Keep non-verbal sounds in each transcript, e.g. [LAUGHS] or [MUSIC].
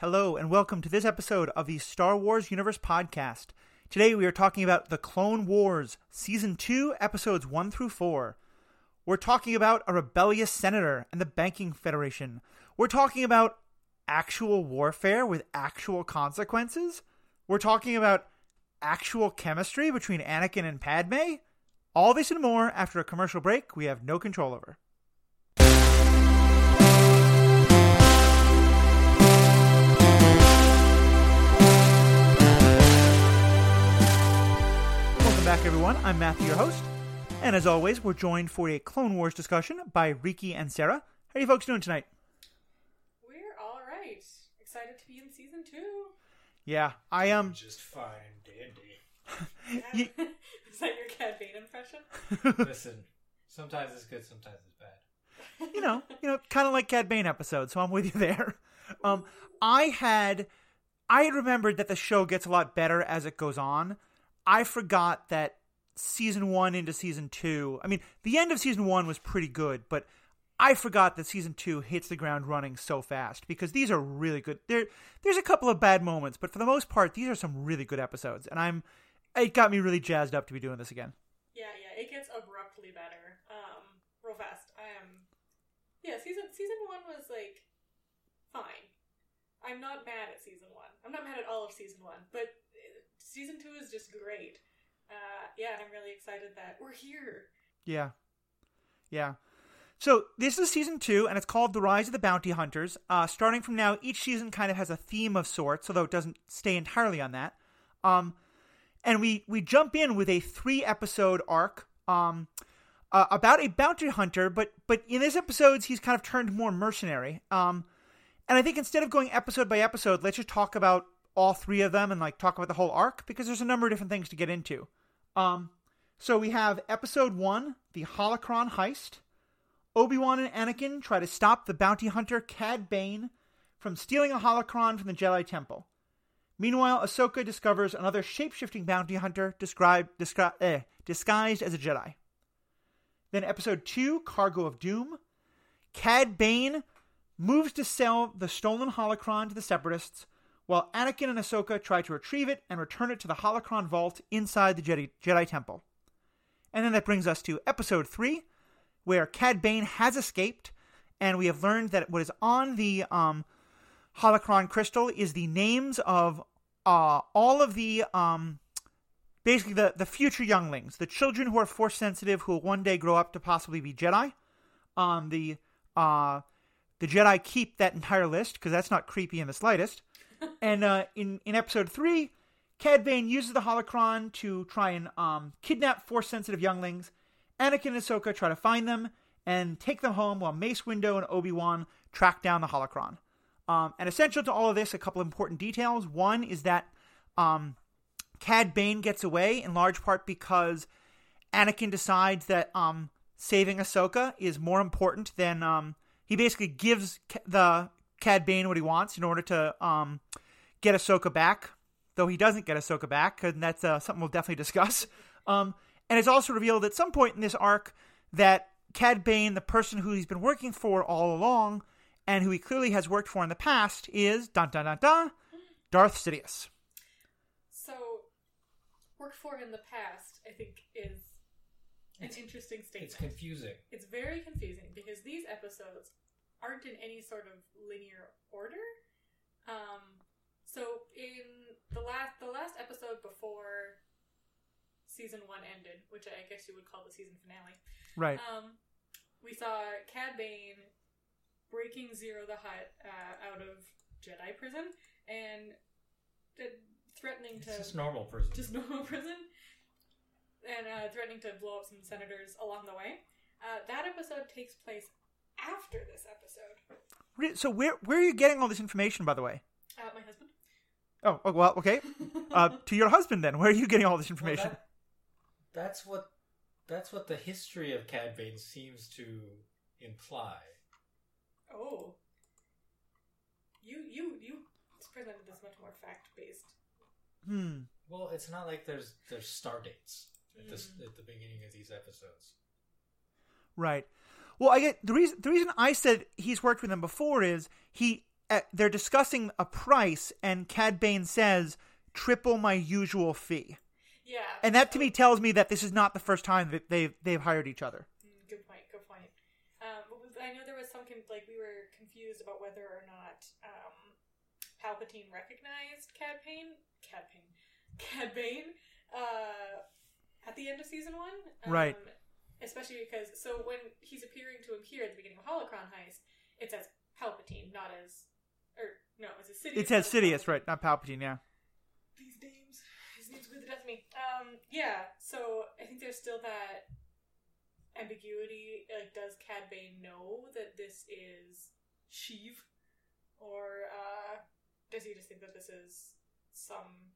Hello, and welcome to this episode of the Star Wars Universe Podcast. Today we are talking about The Clone Wars, Season 2, Episodes 1 through 4. We're talking about a rebellious senator and the Banking Federation. We're talking about actual warfare with actual consequences. We're talking about actual chemistry between Anakin and Padme. All this and more after a commercial break we have no control over. Back, everyone. I'm Matthew, your host. And as always, we're joined for a Clone Wars discussion by Riki and Sarah. How are you folks doing tonight? We're all right. Excited to be in season two. Yeah, I am. Um, just fine, and dandy. [LAUGHS] You- Is that your Cad Bane impression? [LAUGHS] Listen, sometimes it's good, sometimes it's bad. you know, you know, kind of like Cad Bane episode. So I'm with you [LAUGHS] there. Um, I had, I had remembered that the show gets a lot better as it goes on. I forgot that season one into season two. I mean, the end of season one was pretty good, but I forgot that season two hits the ground running so fast because these are really good. There, there's a couple of bad moments, but for the most part, these are some really good episodes, and I'm. It got me really jazzed up to be doing this again. Yeah, yeah. It gets abruptly better. Um, real fast. I am. Yeah, season season one was like fine. I'm not mad at season one. I'm not mad at all of season one, but season two is just great. Uh, yeah, and I'm really excited that we're here. Yeah. Yeah. So this is season two, and it's called The Rise of the Bounty Hunters. Uh, starting from now, each season kind of has a theme of sorts, although it doesn't stay entirely on that. Um, and we we jump in with a three episode arc um, uh, about a bounty hunter, but but in this episodes he's kind of turned more mercenary. Um, and I think instead of going episode by episode, let's just talk about all three of them and like talk about the whole arc because there's a number of different things to get into. Um, so we have episode one, the Holocron heist. Obi Wan and Anakin try to stop the bounty hunter Cad Bane from stealing a holocron from the Jedi Temple. Meanwhile, Ahsoka discovers another shape-shifting bounty hunter described, descri- eh, disguised as a Jedi. Then episode 2, Cargo of Doom. Cad Bane moves to sell the stolen holocron to the Separatists, while Anakin and Ahsoka try to retrieve it and return it to the holocron vault inside the Jedi, Jedi Temple. And then that brings us to episode 3, where Cad Bane has escaped, and we have learned that what is on the um, holocron crystal is the names of uh, all of the um, basically the, the future younglings, the children who are force sensitive who will one day grow up to possibly be Jedi. Um, the uh, the Jedi keep that entire list because that's not creepy in the slightest. And uh, in in episode three, Cad Bane uses the holocron to try and um, kidnap force sensitive younglings. Anakin and Ahsoka try to find them and take them home while Mace Windu and Obi Wan track down the holocron. Um, and essential to all of this, a couple important details. One is that um, Cad Bane gets away in large part because Anakin decides that um, saving Ahsoka is more important than um, he basically gives the Cad Bane what he wants in order to um, get Ahsoka back. Though he doesn't get Ahsoka back, and that's uh, something we'll definitely [LAUGHS] discuss. Um, and it's also revealed at some point in this arc that Cad Bane, the person who he's been working for all along, and who he clearly has worked for in the past, is dun dun dun dun Darth Sidious. So, worked for in the past, I think, is an It's- interesting statement. It's confusing. It's very confusing because these episodes aren't in any sort of linear order. Um, so in the last the last episode before season one ended, which I guess you would call the season finale, Right. um, we saw Cad Bane breaking Ziro the Hutt uh, out of Jedi prison and uh, threatening It's to just normal prison. just [LAUGHS] normal prison and uh, threatening to blow up some senators along the way. Uh, that episode takes place after this episode. So where where are you getting all this information, by the way? Uh, my husband. Oh, oh, well, okay. Uh, to your husband, then. Where are you getting all this Well, information? that- that's what that's what the history of Cad Bane seems to imply. Oh. You you you presented this much more fact based. hmm. Well, it's not like there's there's star dates at this Mm. at the beginning of these episodes. Right. Well, I get the reason the reason I said he's worked with him before is he uh, they're discussing a price, and Cad Bane says triple my usual fee, Yeah. and that to me tells me that this is not the first time that they've they've hired each other. Mm, Good point. Good point. Um, but I know there was some like we were confused about whether or not um, Palpatine recognized Cad Bane, Cad Bane, Cad Bane uh, at the end of season one. Um, Right. Especially because so when he's appearing to him here at the beginning of Holocron Heist, it says Palpatine, not as or no, it's a Sidious. It says not Sidious, right? Not Palpatine. Yeah. These names, his name's weird to death to me. Um, yeah. So I think there's still that ambiguity. Like, does Cad Bane know that this is Sheev, or uh, does he just think that this is some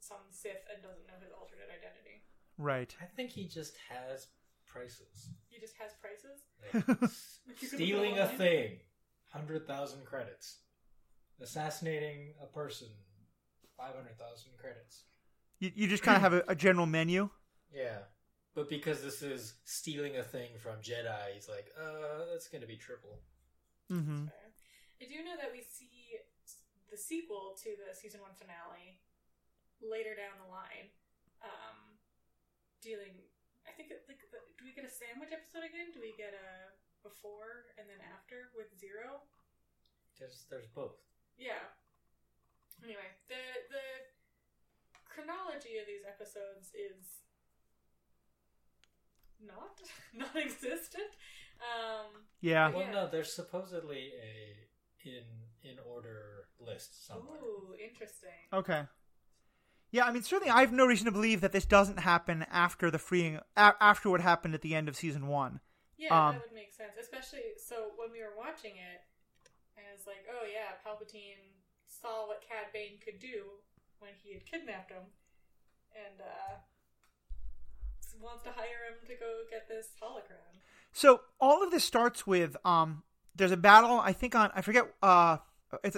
some Sith and doesn't know his alternate identity? Right. I think he just has prices. He just has prices. Like, s- [LAUGHS] Like you could stealing a thing, hundred thousand credits. Assassinating a person, five hundred thousand credits. You you just kind of have a, a general menu. Yeah, but because this is stealing a thing from Jedi, he's like, uh, that's gonna be triple. Mm-hmm. I do know that we see the sequel to the season one finale later down the line, um, dealing. I think it, like, the- do we get a sandwich episode again? Do we get a before and then after with Ziro? There's there's both. Yeah. Anyway, the the chronology of these episodes is not [LAUGHS] non-existent. Um, Yeah. Well, Yeah. no, there's supposedly a in in order list somewhere. ooh, interesting. Okay. Yeah, I mean, certainly I have no reason to believe that this doesn't happen after the freeing, a- after what happened at the end of season one. Yeah, Um, that would make sense. Especially so when we were watching it, I was like, oh yeah, Palpatine saw what Cad Bane could do when he had kidnapped him, and uh, wants to hire him to go get this hologram. So all of this starts with um, there's a battle. I think on I forget. Uh, it's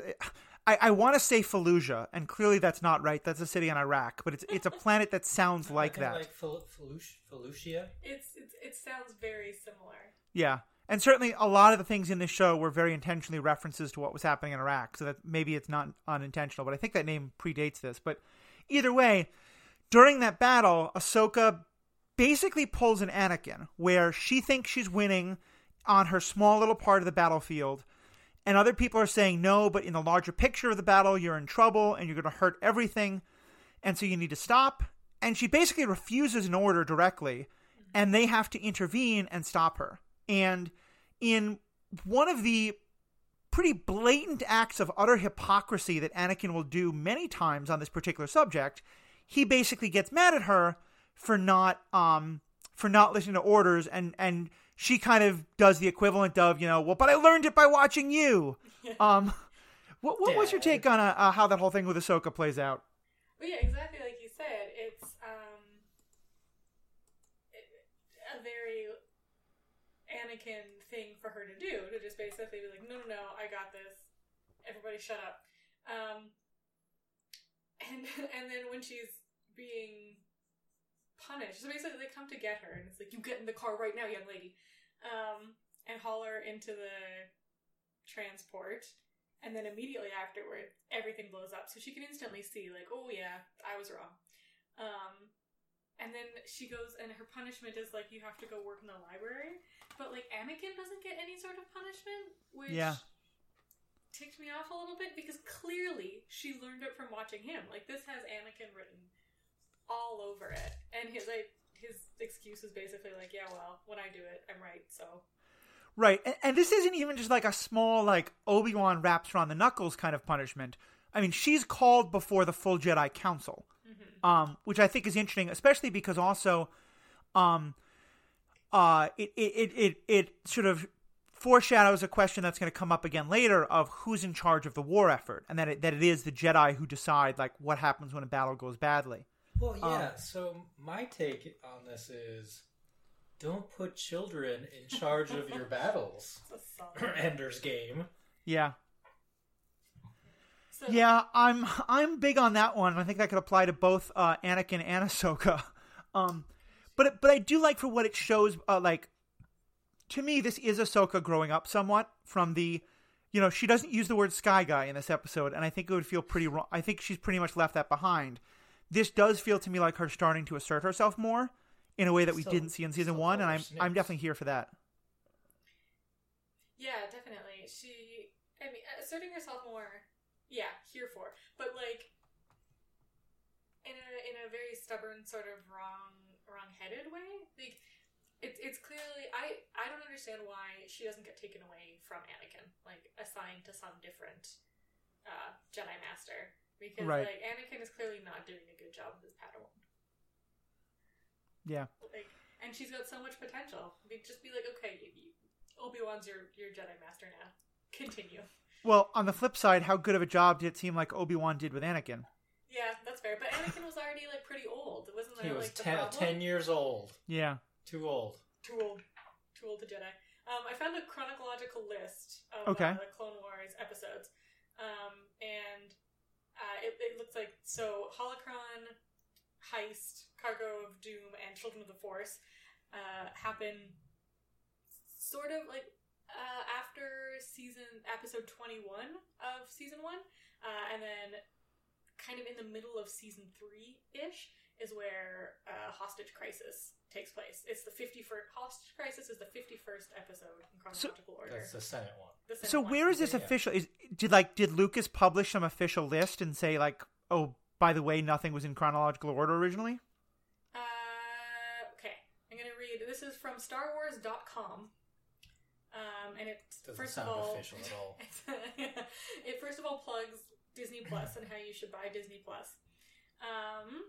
I, I want to say Fallujah, and clearly that's not right. That's a city in Iraq, but it's it's a planet that sounds [LAUGHS] like that. Like Fel- Felucia. Felucia? It's, it's it sounds very similar. Yeah. And certainly a lot of the things in this show were very intentionally references to what was happening in Iraq, so that maybe it's not unintentional, but I think that name predates this. But either way, during that battle, Ahsoka basically pulls an Anakin where she thinks she's winning on her small little part of the battlefield, and other people are saying no, but in the larger picture of the battle, you're in trouble and you're going to hurt everything, and so you need to stop. And she basically refuses an order directly, and they have to intervene and stop her. And in one of the pretty blatant acts of utter hypocrisy that Anakin will do many times on this particular subject, he basically gets mad at her for not um for not listening to orders and and she kind of does the equivalent of, you know, well, but I learned it by watching you. [LAUGHS] Um what what was your take on uh, uh, how that whole thing with Ahsoka plays out? But yeah, exactly like you said, it's um a very Anakin thing for her to do to just basically be like, no, no, no, I got this. Everybody, shut up. Um, and [LAUGHS] and then when she's being punished, so basically they come to get her, and it's like, you get in the car right now, young lady, um, and haul her into the transport. And then immediately afterward, everything blows up. So she can instantly see, like, oh yeah, I was wrong. Um, and then she goes, and her punishment is like, you have to go work in the library. But like, Anakin doesn't get any sort of punishment, which Yeah. ticked me off a little bit because clearly she learned it from watching him. Like, this has Anakin written all over it, and he's like his excuse is basically like, yeah, well, when I do it, I'm right. So Right, and, and this isn't even just like a small like Obi Wan wraps around the knuckles kind of punishment. I mean, she's called before the full Jedi Council, um, which I think is interesting, especially because also, um, uh, it it it it, it sort of foreshadows a question that's going to come up again later of who's in charge of the war effort, and that it, that it is the Jedi who decide like what happens when a battle goes badly. Well, Um, yeah. so my take on this is, don't put children in charge of your [LAUGHS] battles. it's. [CLEARS THROAT] Ender's Game. Yeah. So, Yeah, I'm I'm big on that one. I think that could apply to both uh, Anakin and Ahsoka. [LAUGHS] Um, but it, but I do like for what it shows. Uh, like to me, this is Ahsoka growing up somewhat from the you know, she doesn't use the word sky guy in this episode, and I think it would feel pretty wrong. I think she's pretty much left that behind. This does feel to me like her starting to assert herself more in a way that we Still- didn't see in season one, and I'm Snips. I'm definitely here for that. Yeah, definitely. She, I mean, asserting herself more. Yeah, here for. But like, in a in a very stubborn, sort of wrong, wrong-headed way. Like, it's it's clearly I I don't understand why she doesn't get taken away from Anakin, like assigned to some different uh, Jedi Master, because Right. like Anakin is clearly not doing a good job with his Padawan. Yeah. Like, and she's got so much potential. I mean, just be like, okay, Obi Wan's your your Jedi Master now. [LAUGHS] Continue. Well, on the flip side, how good of a job did it seem like Obi Wan did with Anakin? Yeah, that's fair. But Anakin was already like pretty old. It wasn't that He was like the 10, problem? 10 years old. Yeah. Too old. Too old. Too old to Jedi. Um, I found a chronological list of Okay. uh, the Clone Wars episodes, um, and uh, it, it looks like so Holocron, Heist, Cargo of Doom, and Children of the Force uh, happen sort of like uh, after season episode twenty one of season one, uh, and then kind of in the middle of season three ish is where uh, Hostage Crisis takes place. It's the 51st Hostage Crisis is the 51st episode in chronological order. That's the Senate one. The Senate So one. where is this Yeah. official? Is did like did Lucas publish some official list and say like, oh, by the way, nothing was in chronological order originally? Uh, okay, I'm gonna read. This is from StarWars.com. Um, and it Doesn't first sound of all, official at all. [LAUGHS] it first of all plugs Disney Plus and how you should buy Disney Plus. Um,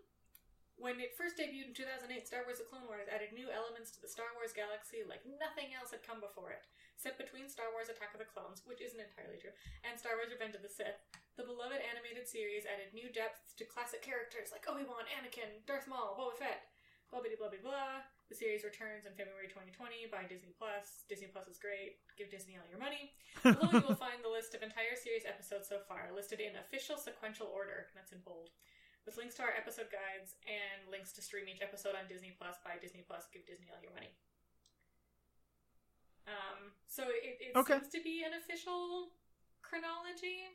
when it first debuted in 2008, Star Wars: The Clone Wars added new elements to the Star Wars galaxy like nothing else had come before it. Set between Star Wars: Attack of the Clones, which isn't entirely true, and Star Wars: Revenge of the Sith, the beloved animated series added new depth to classic characters like Obi Wan, Anakin, Darth Maul, Boba Fett. Blah blah blah blah blah. The series returns in February 2020 by Disney Plus. Disney Plus is great. Give Disney all your money. Below you will find the list of entire series episodes so far, listed in official sequential order. That's in bold. With links to our episode guides and links to stream each episode on Disney Plus by Disney Plus. Give Disney all your money. Um, so it, it Okay. seems to be an official chronology.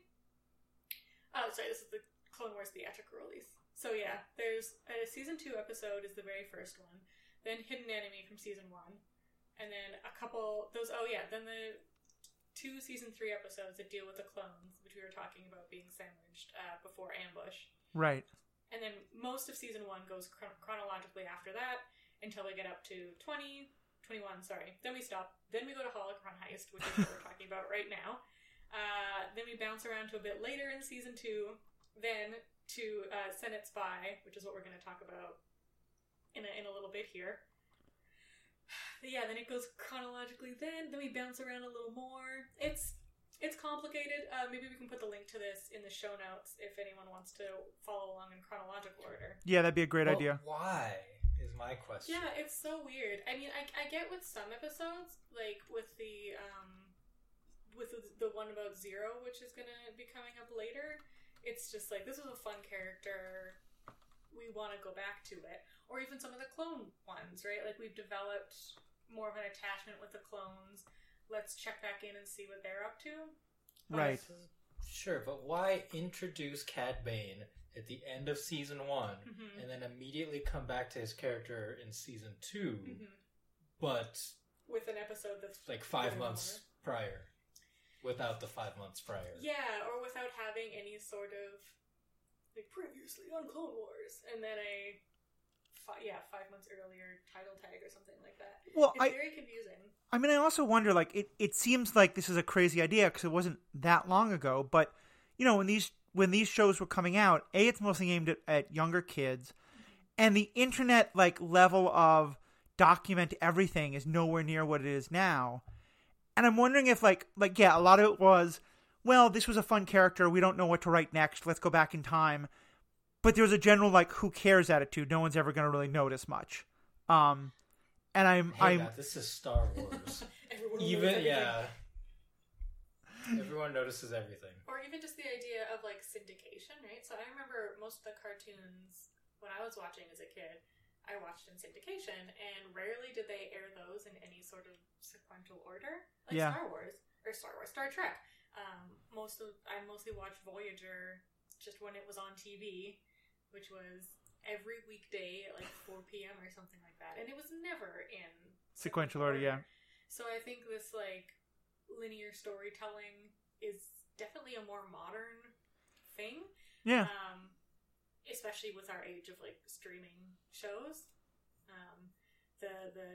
Oh, sorry, this is the Clone Wars theatrical release. So yeah, there's a season two episode is the very first one, then Hidden Enemy from season one, and then a couple those. Oh yeah, then the two season three episodes that deal with the clones, which we were talking about being sandwiched uh, before ambush, Right. and then most of season one goes chron- chronologically after that until we get up to 20, 21, sorry. Then we stop. Then we go to Holocron Heist, which is what we're talking about right now. Uh, then we bounce around to a bit later in season two, then to uh, Senate Spy, which is what we're going to talk about in a, in a little bit here. [SIGHS] Yeah, then it goes chronologically. Then then we bounce around a little more. It's it's complicated. Uh, maybe we can put the link to this in the show notes if anyone wants to follow along in chronological order. Yeah, that'd be a great Well, idea. Why is my question? Yeah, it's so weird. I mean, I, I get with some episodes, like with the um, with the, the one about Ziro, which is gonna be coming up later. It's just like this was a fun character. We want to go back to it, or even some of the clone ones, right? Like we've developed more of an attachment with the clones. Let's check back in and see what they're up to. Right. Sure, but why introduce Cad Bane at the end of season one Mhm. and then immediately come back to his character in season 2 Mhm. but With an episode that's like five even months prior? Without the five months prior. Yeah, or without having any sort of like previously on Clone Wars, and then a fi- yeah five months earlier title tag or something like that. Well, It's I very confusing. I mean, I also wonder like it. It seems like this is a crazy idea because it wasn't that long ago. But you know, when these when these shows were coming out, a it's mostly aimed at, at younger kids, mm-hmm. and the internet like level of document everything is nowhere near what it is now. And I'm wondering if like like yeah, a lot of it was well, this was a fun character. We don't know what to write next. Let's go back in time. But there's a general like who cares attitude. No one's ever going to really notice much. Um, and I'm Hey, I'm Matt, this is Star Wars. [LAUGHS] Everyone Even yeah. Everyone notices everything. Or even just the idea of like syndication, right? So I remember most of the cartoons when I was watching as a kid, I watched in syndication, and rarely did they air those in any sort of sequential order, like Yeah. Star Wars or Star Wars, Star Trek. Um, most of I mostly watched Voyager just when it was on TV, which was every weekday at like 4 p.m. or something like that, and it was never in Sequential order, yeah. So I think this like linear storytelling is definitely a more modern thing. Yeah. Um, especially with our age of like streaming shows. Um, the the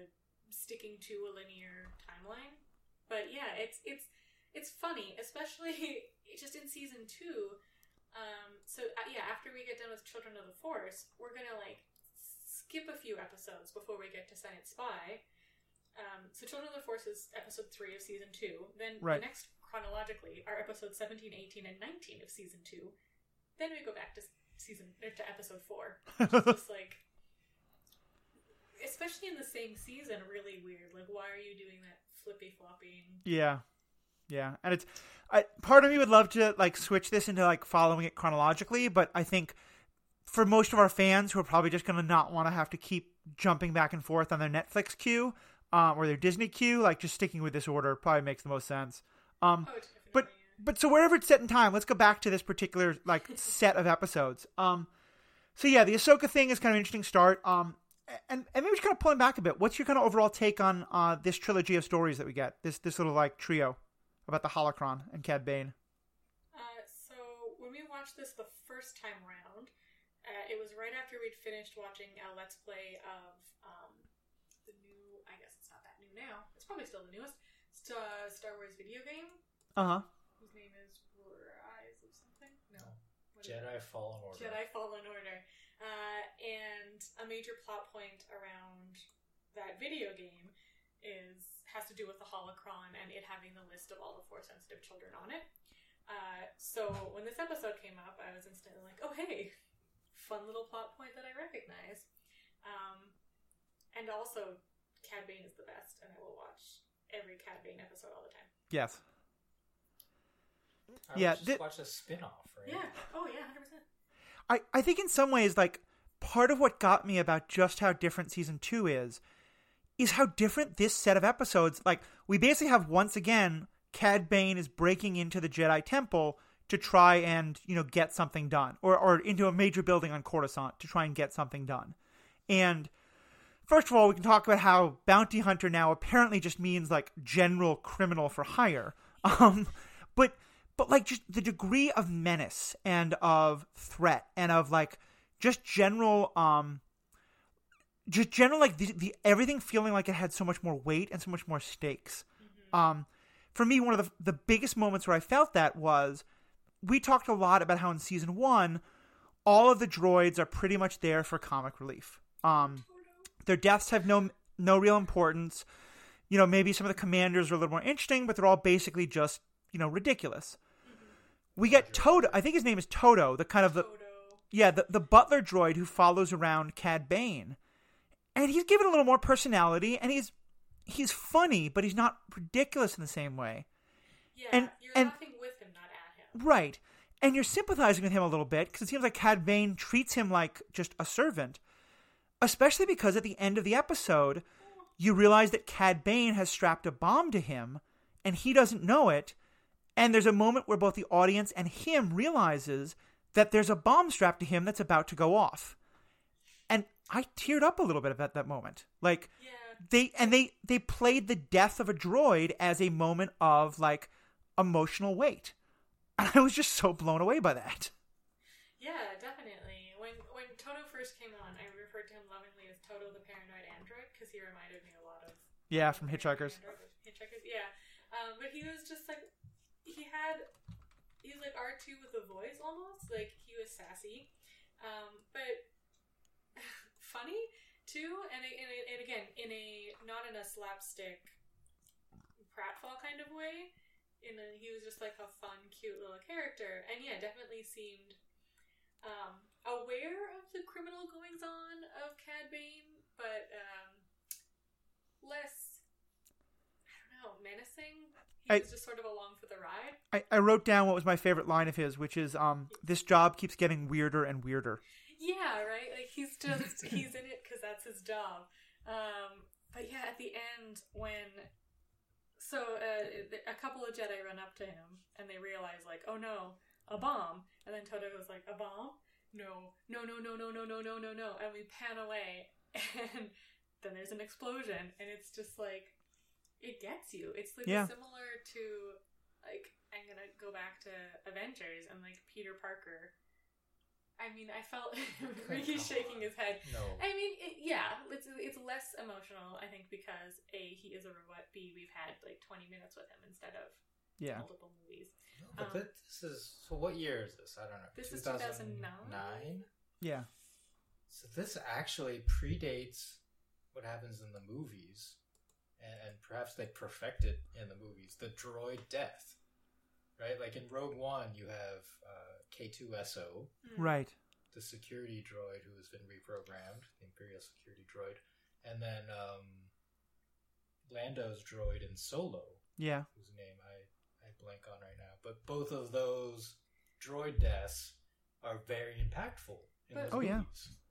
sticking to a linear timeline. But yeah, it's it's it's funny, especially [LAUGHS] just in season two. Um, so uh, yeah, after we get done with Children of the Force, we're gonna like skip a few episodes before we get to Senate Spy. Um, so Children of the Force is episode three of season two. Then Right. the next chronologically are episodes 17, 18, and 19 of season two. Then we go back to season or to episode four. Just [LAUGHS] like, especially in the same season, really weird. Like, why are you doing that flippy flopping? Yeah, yeah, and it's I, part of me would love to like switch this into like following it chronologically, but I think for most of our fans who are probably just gonna not want to have to keep jumping back and forth on their Netflix queue um, or their Disney queue, like just sticking with this order probably makes the most sense. Um, Oh, but but so wherever it's set in time, let's go back to this particular like [LAUGHS] set of episodes. Um, so yeah, the Ahsoka thing is kind of an interesting start. Um, and and maybe just kind of pulling back a bit. What's your kind of overall take on uh this trilogy of stories that we get? This this little like trio about the Holocron and Cad Bane. Uh, so when we watched this the first time round, uh, it was right after we'd finished watching a Let's Play of um, the new. I guess it's not that new now. It's probably still the newest Star, Star Wars video game, Uh huh. whose name is Rise of something. No, What is it? Jedi Fallen Order. Jedi Fallen Order. Uh, and a major plot point around that video game is has to do with the holocron and it having the list of all the four sensitive children on it. Uh, so when this episode came up, I was instantly like, "Oh hey, fun little plot point that I recognize." Um, and also, Cad Bane is the best, and I will watch every Cad Bane episode all the time. Yes. I Yeah, just thi- watch a spin-off, right? Yeah. Oh yeah, hundred percent. I, I think in some ways, like, part of what got me about just how different season two is, is how different this set of episodes, like, we basically have once again, Cad Bane is breaking into the Jedi Temple to try and, you know, get something done, or, or into a major building on Coruscant to try and get something done. And first of all, we can talk about how bounty hunter now apparently just means like general criminal for hire. [LAUGHS] Um, but but like just the degree of menace and of threat and of like just general um just general like the, the everything feeling like it had so much more weight and so much more stakes um for me one of the the biggest moments where i felt that was we talked a lot about how in season 1 all of the droids are pretty much there for comic relief um their deaths have no no real importance you know maybe some of the commanders are a little more interesting but they're all basically just you know ridiculous we get Todo. I think his name is Todo, the kind of the Todo. yeah, the, the butler droid who follows around Cad Bane. And he's given a little more personality and he's he's funny, but he's not ridiculous in the same way. Yeah, And- you're and- laughing with him, not at him. Right. And you're sympathizing with him a little bit because it seems like Cad Bane treats him like just a servant. Especially because at the end of the episode, you realize that Cad Bane has strapped a bomb to him and he doesn't know it. And there's a moment where both the audience and him realizes that there's a bomb strapped to him that's about to go off. I teared up a little bit at that moment. Like Yeah, they and they they played the death of a droid as a moment of like emotional weight. And I was just so blown away by that. yeah, definitely. When when Todo first came on, I referred to him lovingly as Todo the paranoid android because he reminded me a lot of Yeah, from Hitchhikers. Android- Hitchhikers, yeah. Um, but he was just like he had he was like R two with a voice almost like he was sassy, um, but funny too, and and, and again in a not in a slapstick pratfall kind of way. In a, he was just like a fun, cute little character, and yeah, definitely seemed um, aware of the criminal goings on of Cad Bane, but um, less I don't know, menacing. He I- was just sort of along for the ride. I, I wrote down what was my favorite line of his, which is um this job keeps getting weirder and weirder. Yeah, right. Like he's just [LAUGHS] he's in it because that's his job. Um, but yeah, at the end when so uh, a couple of Jedi run up to him and they realize like, oh no, a bomb. And then Todo was like, a bomb? No, no, no, no, no, no, no, no, no, no. And we pan away, [LAUGHS] and then there's an explosion, and it's just like it gets you. It's like Yeah. similar to like I'm gonna go back to Avengers and like Peter Parker. I mean, I felt [LAUGHS] [LAUGHS] Ricky's shaking his head. No. I mean, it, yeah, it's it's less emotional, I think, because a he is a robot. B we've had like twenty minutes with him instead of Yeah. multiple movies. But Um, thi- this is so. What year is this? I don't know. This is 2009? Yeah. So this actually predates what happens in the movies, and, and perhaps they perfect it in the movies. The droid death, right? Like in Rogue One, you have uh, K2SO, Mm. Right. the security droid who has been reprogrammed, the Imperial security droid, and then um, Lando's droid in Solo, Yeah. whose name I, I blank on right now. But both of those droid deaths are very impactful in But- those Oh, yeah.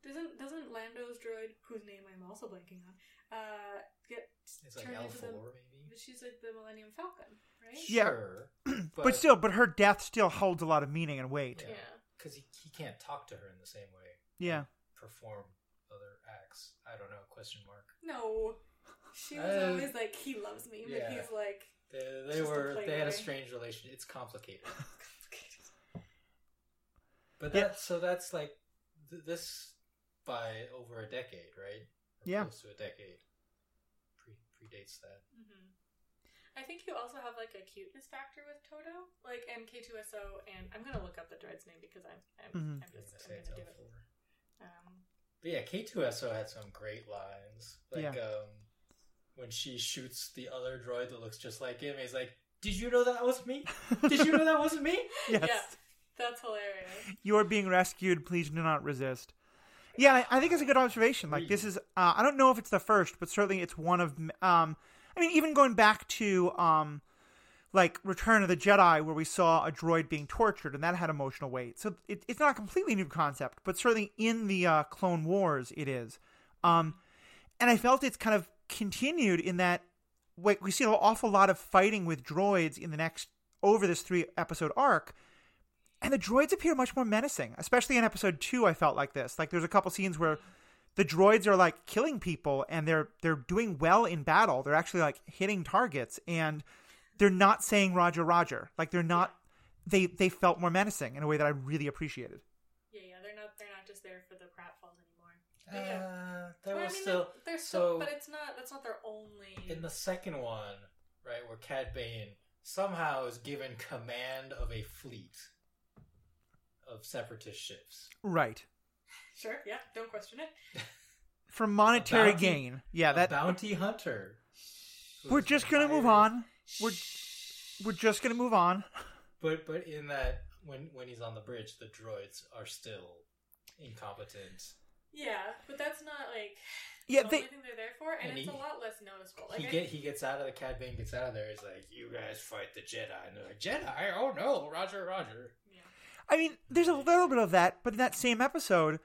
Doesn't doesn't Lando's droid, whose name I'm also blanking on, uh, get It's like turned L into the? four maybe. She's like the Millennium Falcon, right? Yeah. Sure, [CLEARS THROAT] But, still, but her death still holds a lot of meaning and weight. Yeah. Yeah. because he, he can't talk to her in the same way. Yeah. Perform other acts. I don't know. Question mark. No, she was Uh, always like, he loves me, but yeah. he's like, They, they were they had a strange relation. [LAUGHS] It's complicated. But Yeah. that so that's like th- this by over a decade, right? Or Yeah. close to a decade. Pre- predates that. hmm I think you also have like a cuteness factor with Todo, like and K2SO, and I'm gonna look up the droid's name because I'm I'm, Mhm. I'm I'm just gonna I'm gonna do L it. Um, But yeah, K2SO had some great lines. Like Yeah. um when she shoots the other droid that looks just like him, he's like, Did you know that was me? Did you know that wasn't me? [LAUGHS] Yes. Yeah, that's hilarious. You are being rescued. Please do not resist. Yeah, I, I think it's a good observation. Like this is, uh, I don't know if it's the first, but certainly it's one of. Um, I mean, even going back to um, like Return of the Jedi, where we saw a droid being tortured, and that had emotional weight. So it, it's not a completely new concept, but certainly in the uh, Clone Wars, it is. Um, and I felt it's kind of continued in that like we see an awful lot of fighting with droids in the next over this three episode arc and the droids appear much more menacing especially in episode 2 i felt like this like there's a couple scenes where the droids are like killing people and they're they're doing well in battle they're actually like hitting targets and they're not saying roger roger like they're not they they felt more menacing in a way that i really appreciated Yeah, yeah, they're not they're not just there for the pratfalls anymore. Uh, Yeah. there Well, I mean, still they're, they're still, so but it's not that's not their only. in the second one, right, where Cad Bane somehow is given command of a fleet of separatist ships. right Sure, yeah, don't question it. [LAUGHS] for monetary bounty- gain yeah a that bounty hunter. we're just gonna move on we're we're just gonna move on But but in that when when he's on the bridge, the droids are still incompetent. Yeah, but that's not like yeah the they only thing they're there for, and, And it's he- a lot less noticeable. Like he I- get he gets out of the Cad Bane gets out of there. He's like, "You guys fight the Jedi," and they're like, "Jedi? Oh no, Roger, Roger." yeah. I mean, there's a little bit of that, but in that same episode,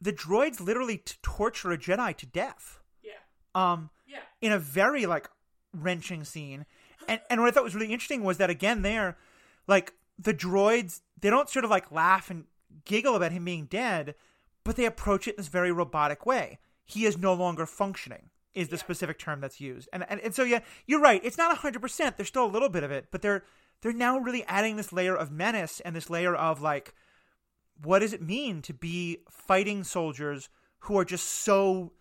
the droids literally t- torture a Jedi to death. yeah, Um, yeah, in a very like wrenching scene, and and what I thought was really interesting was that again there, like the droids, they don't sort of like laugh and giggle about him being dead, but they approach it in this very robotic way. He is no longer functioning. Is the Yeah. specific term that's used, and, and and so yeah, you're right. It's not hundred percent. There's still a little bit of it, but they're they're now really adding this layer of menace and this layer of like, what does it mean to be fighting soldiers who are just so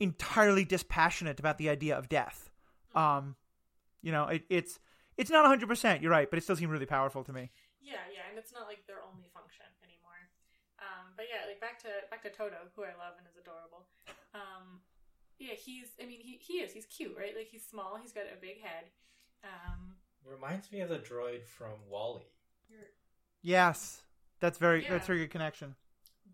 entirely dispassionate about the idea of death? Um, you know, it, it's it's not hundred percent. You're right, but it still seemed really powerful to me. yeah, yeah, and it's not like their only function anymore. Um, but yeah, like back to back to Todo, who I love and is adorable. Um, yeah, he's. I mean, he he is. He's cute, right? Like he's small. He's got a big head. Um, Reminds me of the droid from WALL-E. you're, Yes, that's very Yeah. that's a very good connection.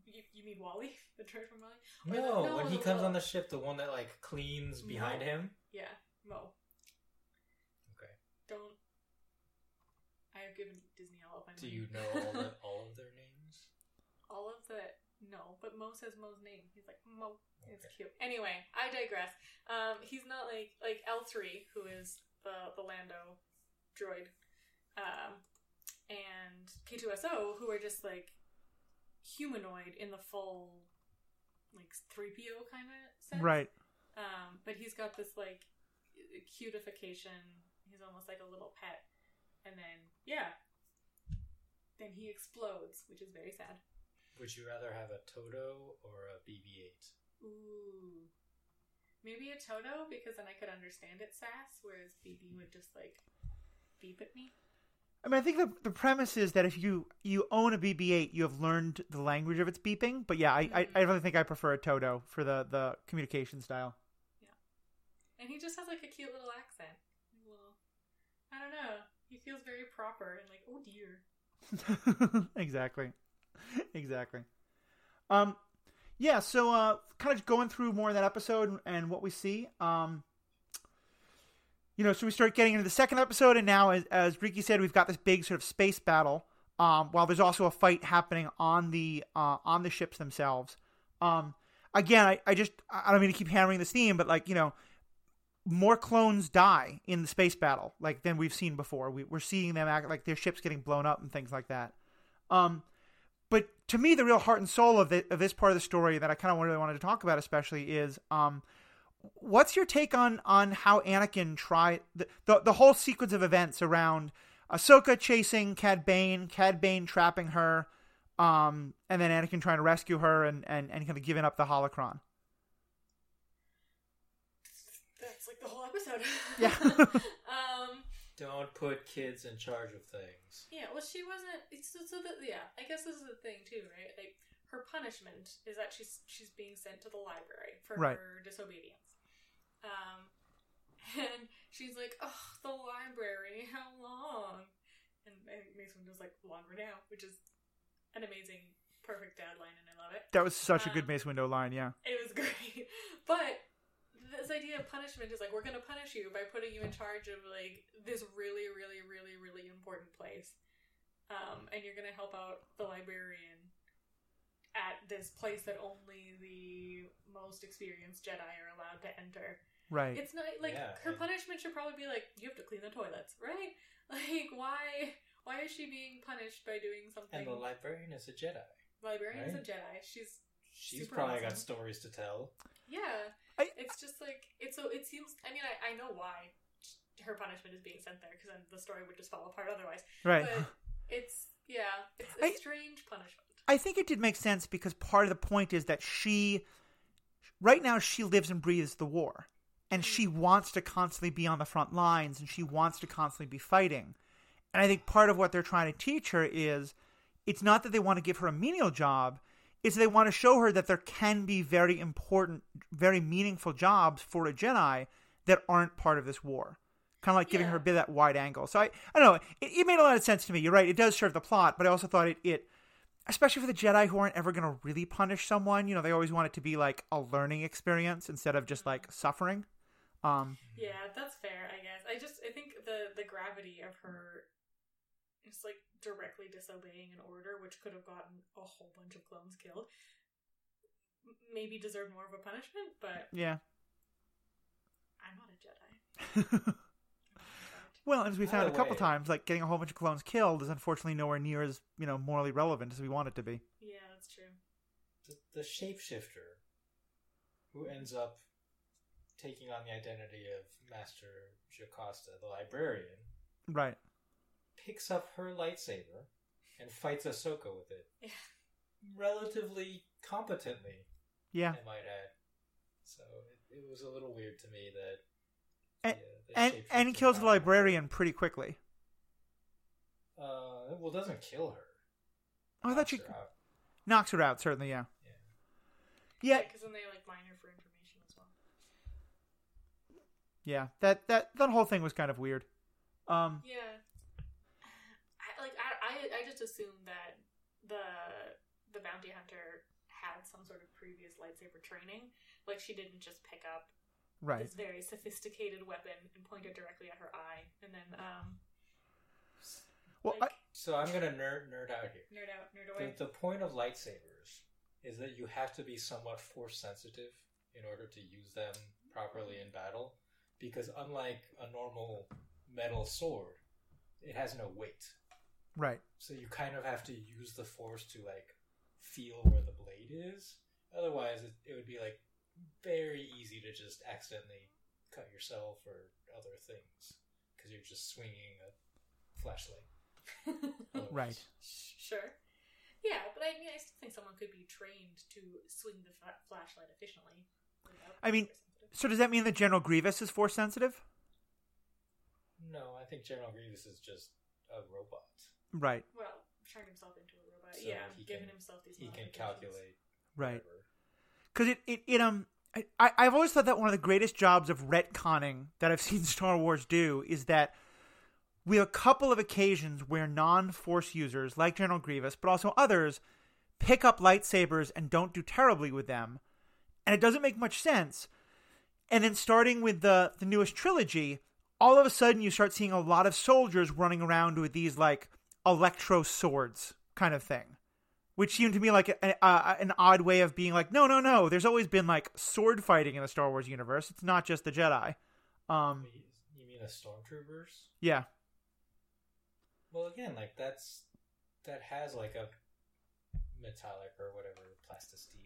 you, you mean WALL-E, [LAUGHS] the droid from WALL-E? Or No, when he comes little- on the ship, the one that like cleans behind No. him. Yeah, Mo. Okay. Don't. I have given Disney all of my Do money. you know all the, [LAUGHS] all of their names? all of the no, but Mo says Mo's name. He's like Mo. It's cute. Anyway, I digress. Um, he's not like like L three, who is the the Lando droid, um, and K2SO, who are just like humanoid in the full like 3PO kind of sense. Right. Um, but he's got this like cutification. He's almost like a little pet. And then, yeah. Then he explodes, which is very sad. Would you rather have a Todo or a BB-8? Ooh. Maybe a Todo, because then I could understand its sass, whereas BB would just like beep at me. I mean, I think the, the premise is that if you, you own a BB-8, you have learned the language of its beeping. But yeah, I, I, I really think I prefer a Todo for the, the communication style. Yeah, and he just has like a cute little accent. Little, I don't know. He feels very proper and like, oh dear. [LAUGHS] exactly. Exactly. Um, yeah, so uh, kind of going through more of that episode and what we see. Um, you know, so we start getting into the second episode, and now, as, as Ricky said, we've got this big sort of space battle. Um, while there's also a fight happening on the uh, on the ships themselves. Um, again, I, I just I don't mean to keep hammering this theme, but like you know, more clones die in the space battle like than we've seen before. We, are seeing them act like their ships getting blown up and things like that. Um, but to me, the real heart and soul of, the, of this part of the story that I kind of really wanted to talk about, especially, is um, what's your take on on how Anakin tried the, the, the whole sequence of events around Ahsoka chasing Cad Bane, Cad Bane trapping her, um, and then Anakin trying to rescue her and, and, and kind of giving up the holocron. That's like the whole episode. [LAUGHS] Yeah. [LAUGHS] um, Don't put kids in charge of things. yeah, well, she wasn't. So, so that yeah, I guess this is the thing too, right? Like her punishment is that she's she's being sent to the library for Right. her disobedience. Um, [LAUGHS] and she's like, "Oh, the library, how long?" And Mace Windu's like, "Longer now," which is an amazing, perfect dad line, and I love it. That was such a good Um, Mace Windu line, yeah. It was [LAUGHS] great. But this idea of punishment is like we're gonna punish you by putting you in charge of like this really, really, really, really important place. Um, and you're gonna help out the librarian at this place that only the most experienced Jedi are allowed to enter. Right. It's not like Yeah, her and- punishment should probably be like you have to clean the toilets, right? [LAUGHS] Like why why is she being punished by doing something? And the librarian is a Jedi. Librarian's a Right. A Jedi. She's She's Super probably got stories to tell. Yeah, I- it's just like it's so. It seems. I mean, I, I know why her punishment is being sent there because then the story would just fall apart otherwise. right. But it's yeah, it's a I- strange punishment. I think it did make sense because part of the point is that she, right now, she lives and breathes the war. And she wants to constantly be on the front lines and she wants to constantly be fighting. And I think part of what they're trying to teach her is it's not that they want to give her a menial job, it's they want to show her that there can be very important, very meaningful jobs for a Jedi that aren't part of this war. Kind of like giving Yeah. her a bit of that wide angle. So I, I don't know. It, it made a lot of sense to me. You're right. It does serve the plot, but I also thought it, it especially for the Jedi who aren't ever going to really punish someone. You know, they always want it to be like a learning experience instead of just like suffering. Um, Yeah, that's fair. I guess. I just I think the the gravity of her just like directly disobeying an order, which could have gotten a whole bunch of clones killed, maybe deserved more of a punishment. But yeah. I'm not a Jedi. [LAUGHS] Well, as we found a Either couple way. times, like getting a whole bunch of clones killed is unfortunately nowhere near as you know morally relevant as we want it to be. Yeah, that's true. The, the shapeshifter, who ends up taking on the identity of Master Jocasta, the librarian, Right. picks up her lightsaber and fights Ahsoka with it. Yeah. Relatively competently, Yeah. I might add. So it, it was a little weird to me that. And the, and, and he kills the librarian pretty quickly. Uh, well, doesn't kill her. Oh, I thought she her knocks her out. Certainly, yeah. Yeah. Yeah, because then they like mine her for information as well. yeah. That that that whole thing was kind of weird. Um, Yeah. I, like I, I, I just assumed that the the bounty hunter had some sort of previous lightsaber training. Like she didn't just pick up right. this very sophisticated weapon and point it directly at her eye, and then um, Well, like, So I'm gonna nerd nerd out here. nerd out, nerd away. The, the point of lightsabers is that you have to be somewhat force sensitive in order to use them properly in battle. because unlike a normal metal sword, it has no weight. Right. So you kind of have to use the force to like feel where the blade is. Otherwise, it, it would be like very easy to just accidentally cut yourself or other things because you're just swinging a flashlight. [LAUGHS] Right. Sure. Yeah, but I mean, I still think someone could be trained to swing the fa- flashlight efficiently. I mean- So does that mean that General Grievous is force sensitive? No, I think General Grievous is just a robot. Right. well, turned himself into a robot. So yeah, he given can- himself these. He can calculate. Right. whatever. Because it, it, it um I, I've always thought that one of the greatest jobs of retconning that I've [LAUGHS] seen Star Wars do is that we have a couple of occasions where non-force users like General Grievous, but also others, pick up lightsabers and don't do terribly with them, and it doesn't make much sense. And then starting with the the newest trilogy, all of a sudden you start seeing a lot of soldiers running around with these like electro swords kind of thing which seemed to me like a, a, an odd way of being like, no, no, no. There's always been like sword fighting in the Star Wars universe. It's not just the Jedi. Um, Wait, You mean a stormtroopers? yeah, Well, again, like that's that has like a metallic or whatever plasticine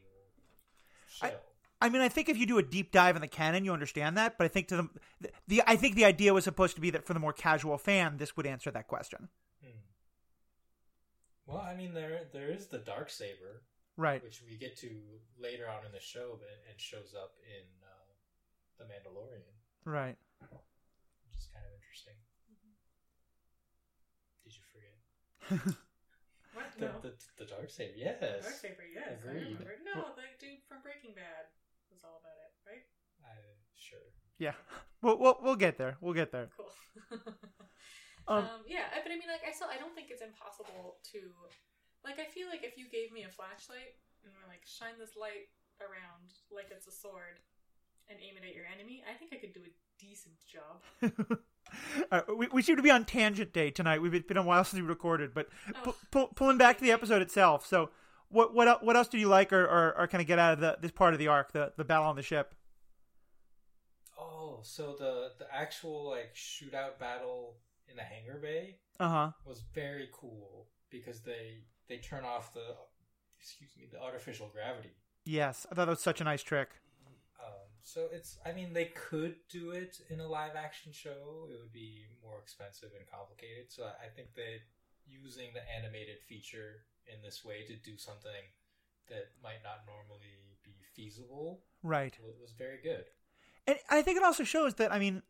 I- shell. I mean, I think if you do a deep dive in the canon, you understand that. But I think to the, the I think the idea was supposed to be that for the more casual fan, this would answer that question. Well, I mean, there there is the dark saber, Right. which we get to later on in the show, but and shows up in uh, the Mandalorian, Right. which is kind of interesting. Did you forget [LAUGHS] What? the No. the, the dark saber? Yes. Darksaber, yes. I Agreed. remember. No, the dude from Breaking Bad was all about it, right? I, sure. Yeah. [LAUGHS] We'll, we'll we'll get there. We'll get there. Cool. [LAUGHS] Um, um, yeah, but I mean, like, I still, I don't think it's impossible to, like, I feel like if you gave me a flashlight and were like, shine this light around like it's a sword and aim it at your enemy, I think I could do a decent job. [LAUGHS] Uh, we, we seem to be on tangent day tonight. We've been a while since we recorded, but Oh. pu- pull, pulling back to the episode itself. So, what what what else did you like, or, or, or kind of get out of the, this part of the arc, the the battle on the ship? Oh, so the the actual like shootout battle in the hangar bay Uh huh. was very cool because they they turn off the excuse me the artificial gravity. Yes, I thought that was such a nice trick. Um, so it's I mean they could do it in a live action show. It would be more expensive and complicated. So I think that using the animated feature in this way to do something that might not normally be feasible Right. wa- was very good. And I think it also shows that, I mean,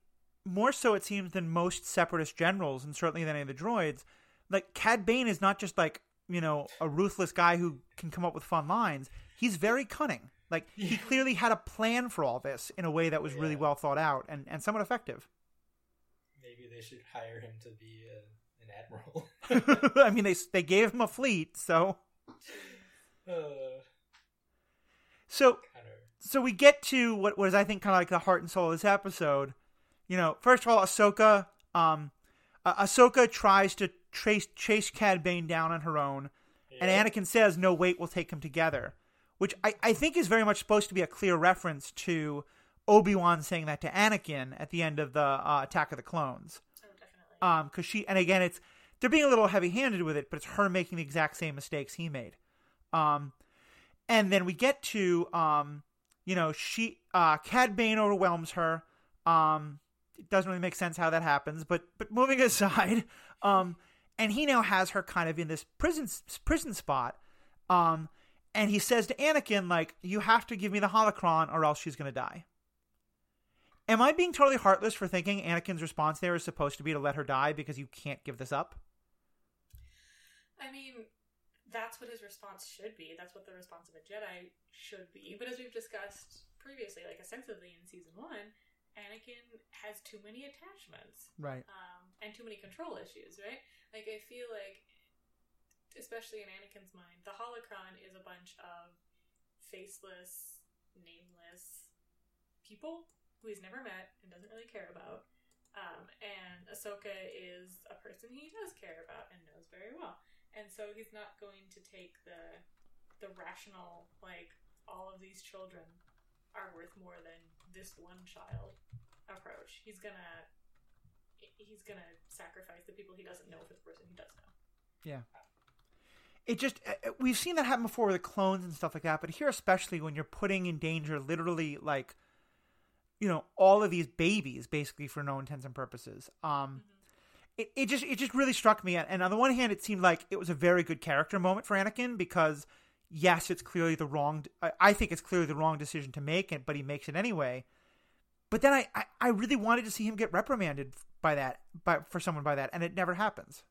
more so it seems than most separatist generals, and certainly than any of the droids, like, Cad Bane is not just like, you know, a ruthless guy who can come up with fun lines. He's very cunning. Like, he clearly had a plan for all this in a way that was really Yeah. well thought out and, and somewhat effective. Maybe they should hire him to be a, an admiral. [LAUGHS] [LAUGHS] I mean, they, they gave him a fleet, so. uh, So, kind of. so we get to what was I think kind of like the heart and soul of this episode. You know, first of all, Ahsoka, um, uh, Ahsoka tries to trace chase Cad Bane down on her own, and Anakin says, "No, wait, we'll take him together," which I, I think is very much supposed to be a clear reference to Obi Wan saying that to Anakin at the end of the uh, Attack of the Clones. Oh, definitely. Um, because she and again, it's they're being a little heavy handed with it, but it's her making the exact same mistakes he made. Um, and then we get to um, you know, she uh, Cad Bane overwhelms her. Um, it doesn't really make sense how that happens, but but moving [LAUGHS] aside, um, and he now has her kind of in this prison prison spot. Um, and he says to Anakin, like, you have to give me the holocron or else she's gonna die. Am I being totally heartless for thinking Anakin's response there is supposed to be to let her die because you can't give this up? I mean, that's what his response should be. That's what the response of a Jedi should be. But as we've discussed previously, like extensively in season one, Anakin has too many attachments Right. um, and too many control issues, right? Like, I feel like, especially in Anakin's mind, the holocron is a bunch of faceless, nameless people who he's never met and doesn't really care about. Um, and Ahsoka is a person he does care about and knows very well. And so he's not going to take the the rational, like, all of these children are worth more than this one child approach. He's gonna he's gonna sacrifice the people he doesn't know for the person he does know. Yeah. It just uh, uh, we've seen that happen before with the clones and stuff like that, but here especially when you're putting in danger literally like you know all of these babies basically for no intents and purposes. Um it, it just it just really struck me and on the one hand it seemed like it was a very good character moment for Anakin because yes, it's clearly the wrong I, I think it's clearly the wrong decision to make it, but he makes it anyway. But then I, I, I really wanted to see him get reprimanded by that by for someone by that and it never happens.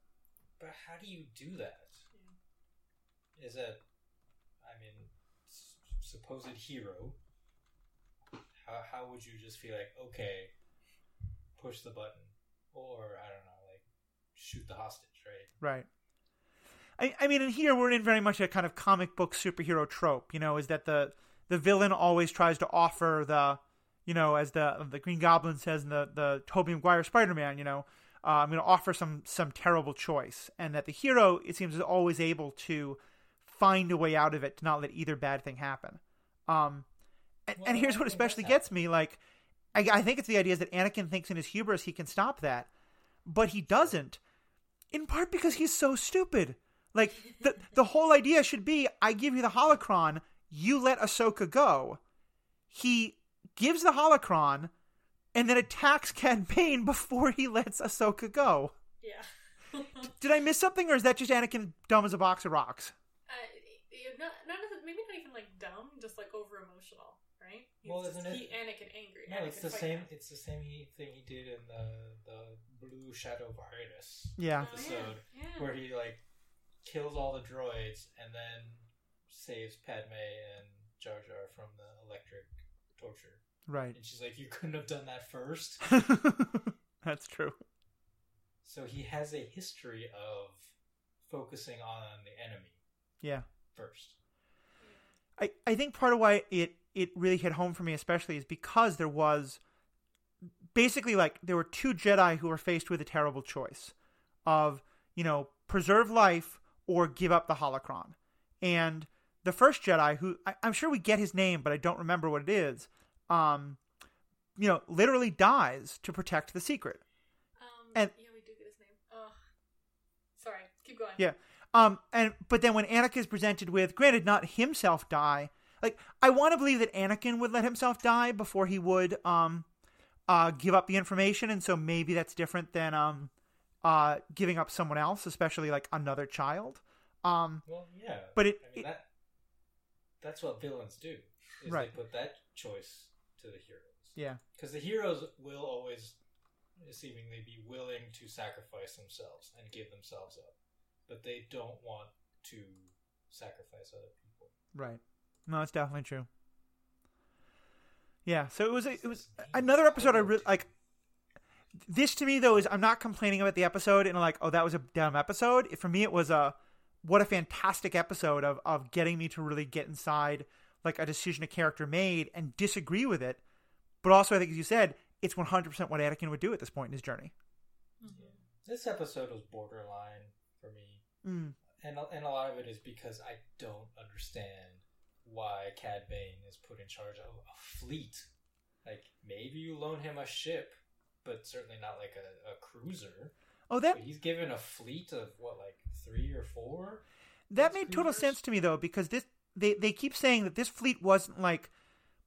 But how do you do that? Is it, I mean, s- supposed hero? How how would you just feel like okay, push the button, or I don't know, like shoot the hostage, right? Right. I, I mean, in here we're in very much a kind of comic book superhero trope. You know, is that the the villain always tries to offer the, you know, as the the Green Goblin says in the the Tobey Maguire Spider Man. You know, uh, I'm going to offer some some terrible choice, and that the hero it seems is always able to find a way out of it to not let either bad thing happen. Um, and, Well, and here's what especially gets me: like, I, I think it's the idea is that Anakin thinks in his hubris he can stop that, but he doesn't. In part because he's so stupid. Like the the whole idea should be: I give you the holocron, you let Ahsoka go. He gives the holocron, and then attacks Cad Bane before he lets Ahsoka go. Yeah. [LAUGHS] Did I miss something, or is that just Anakin dumb as a box of rocks? uh, not, not necess- maybe not even like dumb, just like over emotional, right? He's Well, isn't it- he Anakin angry? No, Anakin it's the same. him. It's the same thing he did in the the Blue Shadow of Artus Yeah, Oh, episode, yeah, yeah. where he like kills all the droids and then saves Padme and Jar Jar from the electric torture. right. And she's like, "You couldn't have done that first. [LAUGHS] That's true. So he has a history of focusing on the enemy Yeah. first. I, I think part of why it, it really hit home for me especially is because there was basically like there were two Jedi who were faced with a terrible choice of, you know, preserve life or give up the holocron. And the first Jedi, who I, I'm sure we get his name, but I don't remember what it is, um, you know, literally dies to protect the secret. Um, and- yeah, we do get his name. Oh, sorry. Keep going. Yeah. Um and but then when Anakin is presented with granted not himself die, like I want to believe that Anakin would let himself die before he would um uh give up the information and so maybe that's different than um uh giving up someone else, especially like another child. Um Well, yeah, But it- I mean it- that that's what villains do. Is Right. they put that choice to the heroes. yeah. Because the heroes will always seemingly be willing to sacrifice themselves and give themselves up, but they don't want to sacrifice other people. Right. No, that's definitely true. Yeah, so it was a, it was another episode I really like this to me though is I'm not complaining about the episode and like oh that was a dumb episode. For me it was a what a fantastic episode of of getting me to really get inside like a decision a character made and disagree with it. But also I think as you said, it's 100% what Anakin would do at this point in his journey. Mm-hmm. This episode was borderline for me, Mm. and and a lot of it is because I don't understand why Cad Bane is put in charge of a fleet. Like maybe you loan him a ship, but certainly not like a, a cruiser. Oh, that But he's given a fleet of what, like three or four? That made total sense to me though, because this they they keep saying that this fleet wasn't like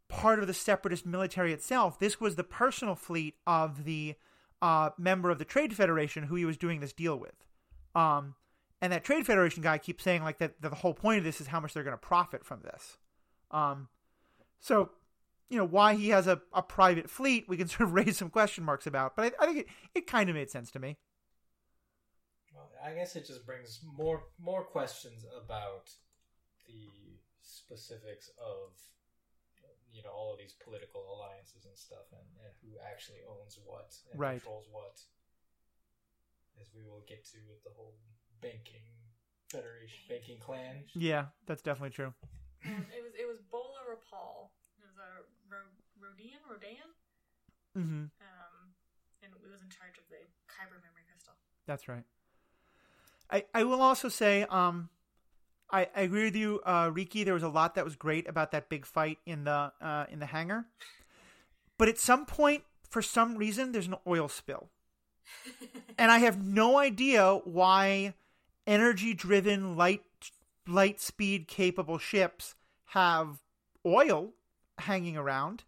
part of the separatist military itself. This was the personal fleet of the uh, member of the Trade Federation who he was doing this deal with. Um, and that Trade Federation guy keeps saying like that, that the whole point of this is how much they're going to profit from this. Um, so you know why he has a, a private fleet, we can [LAUGHS] sort of raise some question marks about. But I, I think it, it kind of made sense to me. Well, I guess it just brings more more questions about the specifics of you know all of these political alliances and stuff, and, and who actually owns what and Right. controls what. As we will get to with the whole banking federation, banking clan. Yeah, that's definitely true. Um, it was it was Bolla Ropal. It was a Ro- Rodian Rodan, hmm um, and it was in charge of the Kyber memory crystal. That's right. I, I will also say, um, I, I agree with you, uh, Riki. There was a lot that was great about that big fight in the uh, in the hangar, but at some point, for some reason there's an oil spill. [LAUGHS] and I have no idea why energy driven light light speed capable ships have oil hanging around.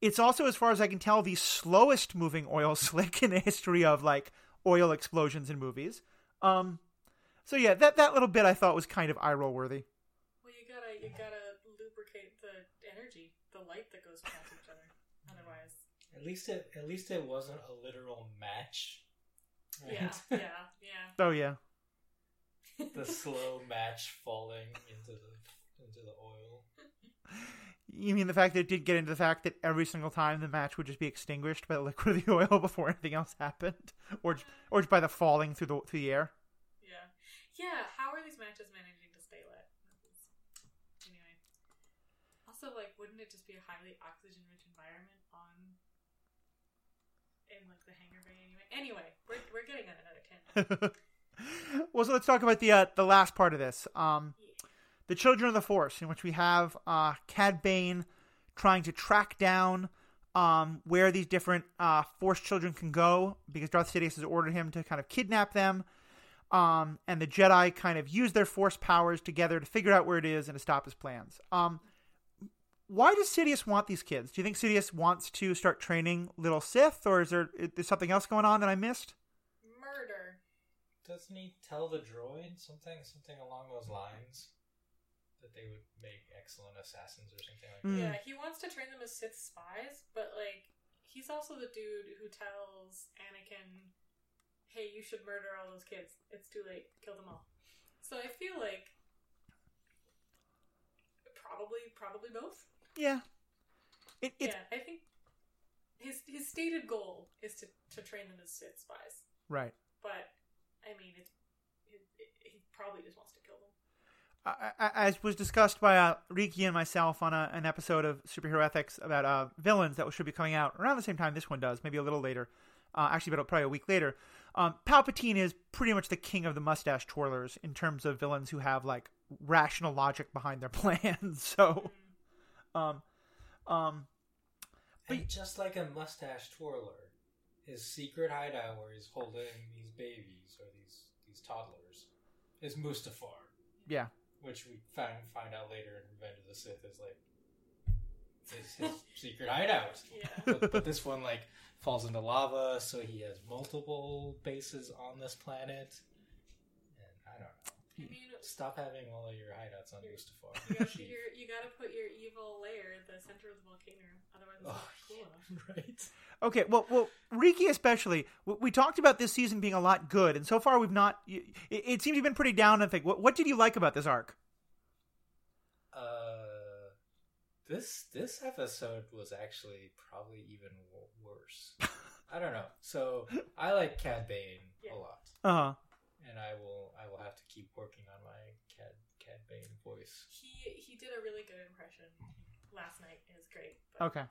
It's also, as far as I can tell, the slowest moving oil [LAUGHS] slick in the history of like oil explosions in movies. Um, so yeah, that that little bit I thought was kind of eye roll worthy. Well, you gotta you gotta lubricate the energy, the light that goes past each other. Otherwise, At least it at least it wasn't a literal match. yeah, yeah, yeah. [LAUGHS] Oh yeah, the slow match falling into the into the oil. [LAUGHS] you mean the fact that it did get into the fact that every single time the match would just be extinguished by the liquid of [LAUGHS] the oil before anything else happened, or just, or just by the falling through the through the air. Yeah. Yeah, how are these matches managing to stay lit? Anyway. Also, like, wouldn't it just be a highly oxygen rich environment on. in, like, the hangar bay anyway? Anyway, we're, we're getting on another tangent. [LAUGHS] well, so let's talk about the uh, the last part of this. Um, Yeah. The Children of the Force, in which we have uh, Cad Bane trying to track down um, where these different uh, Force children can go because Darth Sidious has ordered him to kind of kidnap them. Um, and the Jedi kind of use their Force powers together to figure out where it is and to stop his plans. Um, why does Sidious want these kids? Do you think Sidious wants to start training little Sith, or is there is there something else going on that I missed? Murder. Doesn't he tell the droid something something along those lines? That they would make excellent assassins or something like Mm. that. Yeah, he wants to train them as Sith spies, but, like, he's also the dude who tells Anakin, hey, you should murder all those kids. It's too late. Kill them all. So I feel like. Probably, probably both. Yeah, it, it's yeah, I think his his stated goal is to, to train them as Sith spies. right. But I mean, it's it, it, he probably just wants to kill them. I- I- as was discussed by uh, Riki and myself on a, an episode of Superhero Ethics about uh, villains that should be coming out around the same time this one does, maybe a little later. Uh, actually, about probably a week later. Um, Palpatine is pretty much the king of the mustache twirlers in terms of villains who have like rational logic behind their [LAUGHS] plans. so, um, um, And just like a mustache twirler, his secret hideout where he's holding these babies or these these toddlers is Mustafar, yeah, which we find find out later in Revenge of the Sith is like his, his [LAUGHS] secret hideout. Yeah. But, but this one like falls into lava, so he has multiple bases on this planet. And I don't know. I mean, Stop having all of your hideouts on Mustafar. [LAUGHS] you got, Chief. your, you got to put your evil layer at the center of the volcano, otherwise it's Oh, not cool enough. [LAUGHS] right. Okay, well, well, Riki especially. w- We talked about this season being a lot good, and so far we've not. It, it seems you've been pretty down. I think. What, what did you like about this arc? Uh, this this episode was actually probably even worse. [LAUGHS] I don't know. So I like Cad Bane Yeah. a lot, Uh huh. And I will I will have to keep working on my Cad Cad Bane voice. He he did a really good impression last night. It was great. But, Okay.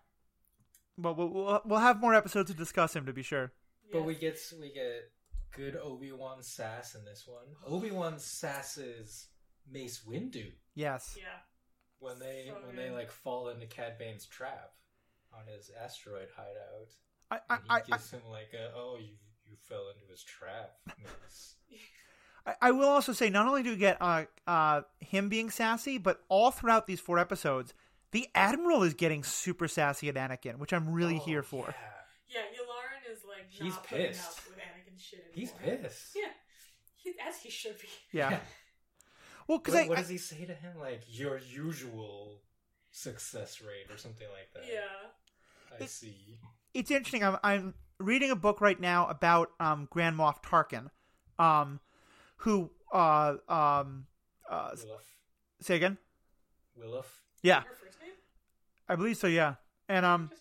Well, we'll we'll we'll have more episodes to discuss him to be sure. But we get we get good Obi Wan sass in this one. Obi Wan sasses Mace Windu Yes. yeah. when they So when good. they like fall into Cad Bane's trap on his asteroid hideout. I I, And he I, I gives him like a oh you you fell into his trap. [LAUGHS] I- I will also say not only do we get uh uh him being sassy, but all throughout these four episodes, the Admiral is getting super sassy at Anakin, which I'm really Oh, here for. yeah. Yeah, Yularen is like He's not putting pissed. up with Anakin shit anymore. He's pissed. Yeah, he, as he should be. Yeah. Well, because What, what I- does he say to him? Like your usual success rate or something like that. Yeah. I It- see. it's interesting. I'm, I'm reading a book right now about um, Grand Moff Tarkin, um, who uh, um, uh, Wilhuff. say again. Wilhuff. Yeah, Her first name? I believe so. Yeah, and um,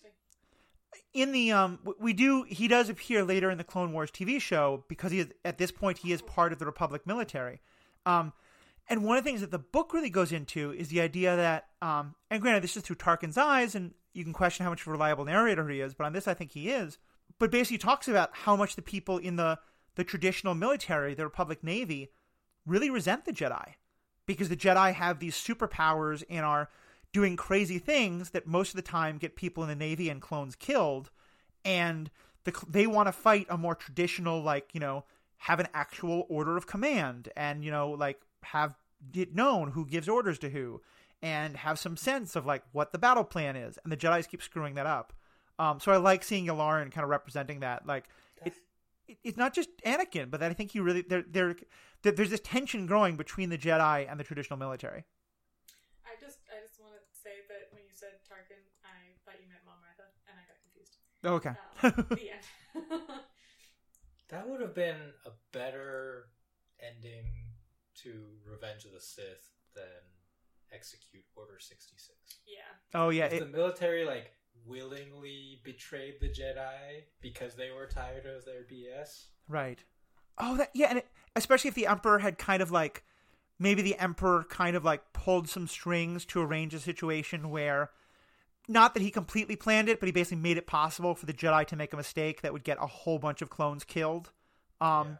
in the um, we do he does appear later in the Clone Wars TV show because he is at this point he is part of the Republic military. Um, and one of the things that the book really goes into is the idea that um, and granted this is through Tarkin's eyes, and you can question how much of a reliable narrator he is, but on this I think he is. But basically talks about how much the people in the the traditional military, the Republic Navy, really resent the Jedi because the Jedi have these superpowers and are doing crazy things that most of the time get people in the Navy and clones killed. and the, they want to fight a more traditional, like you know, have an actual order of command, and you know, like have it known who gives orders to who, and have some sense of like what the battle plan is. And the Jedi's keep screwing that up. Um, so I like seeing Yularen kind of representing that. Like it, it, it's not just Anakin, but that I think he really there there there's this tension growing between the Jedi and the traditional military. I just I just want to say that when you said Tarkin, I thought you meant Mon Mothma, and I got confused. Oh, okay. Um, [LAUGHS] the end. [LAUGHS] That would have been a better ending to Revenge of the Sith than execute Order 66. yeah. oh yeah. It, the military like willingly betrayed the Jedi because they were tired of their BS. Right. Oh, that yeah, and it, especially if the emperor had kind of like maybe the emperor kind of like pulled some strings to arrange a situation where not that he completely planned it, but he basically made it possible for the Jedi to make a mistake that would get a whole bunch of clones killed. Um Yeah.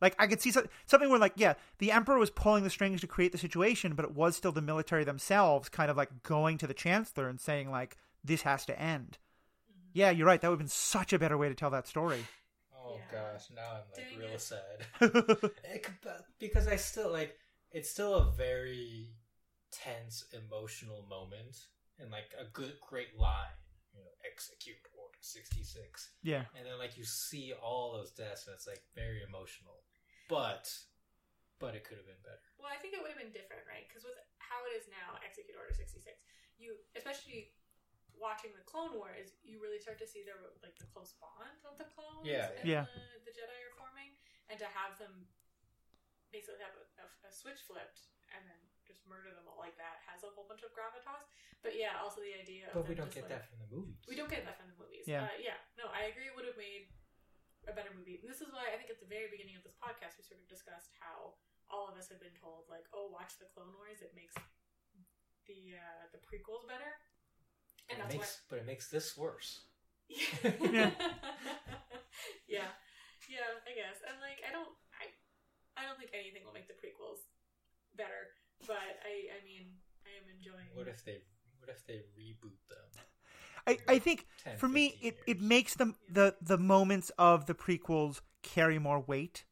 like I could see so- something where like yeah, the emperor was pulling the strings to create the situation, but it was still the military themselves kind of like going to the chancellor and saying like this has to end. Mm-hmm. Yeah, you're right. That would have been such a better way to tell that story. Oh Yeah. gosh, now I'm like Dang real it. sad. [LAUGHS] Eh, it because I still like it's still a very tense emotional moment and like a good great line. You know, execute Order 66. yeah. and then like you see all those deaths and it's like very emotional but but it could have been better Well, I think it would have been different, right? Because with how it is now, Execute Order sixty six, you especially watching the Clone Wars, you really start to see their like the close bond of the clones Yeah, and yeah. The, the Jedi are forming, and to have them basically have a, a, a switch flipped and then just murder them all like that has a whole bunch of gravitas. But yeah, also the idea. Of But we don't just, get like, that from the movies we don't get that from the movies. Yeah. Uh, yeah. No, I agree. It would have made a better movie. And this is why I think at the very beginning of this podcast we sort of discussed how all of us have been told like, oh, watch the Clone Wars. It makes the uh, the prequels better. And but, it that's makes, but it makes this worse. Yeah. [LAUGHS] yeah. Yeah. I guess. And like, I don't. I. I don't think anything will make the prequels better. But I. I mean, I am enjoying. what if they what if they reboot them I, I think 10, for me 15 it, it makes them the the moments of the prequels carry more weight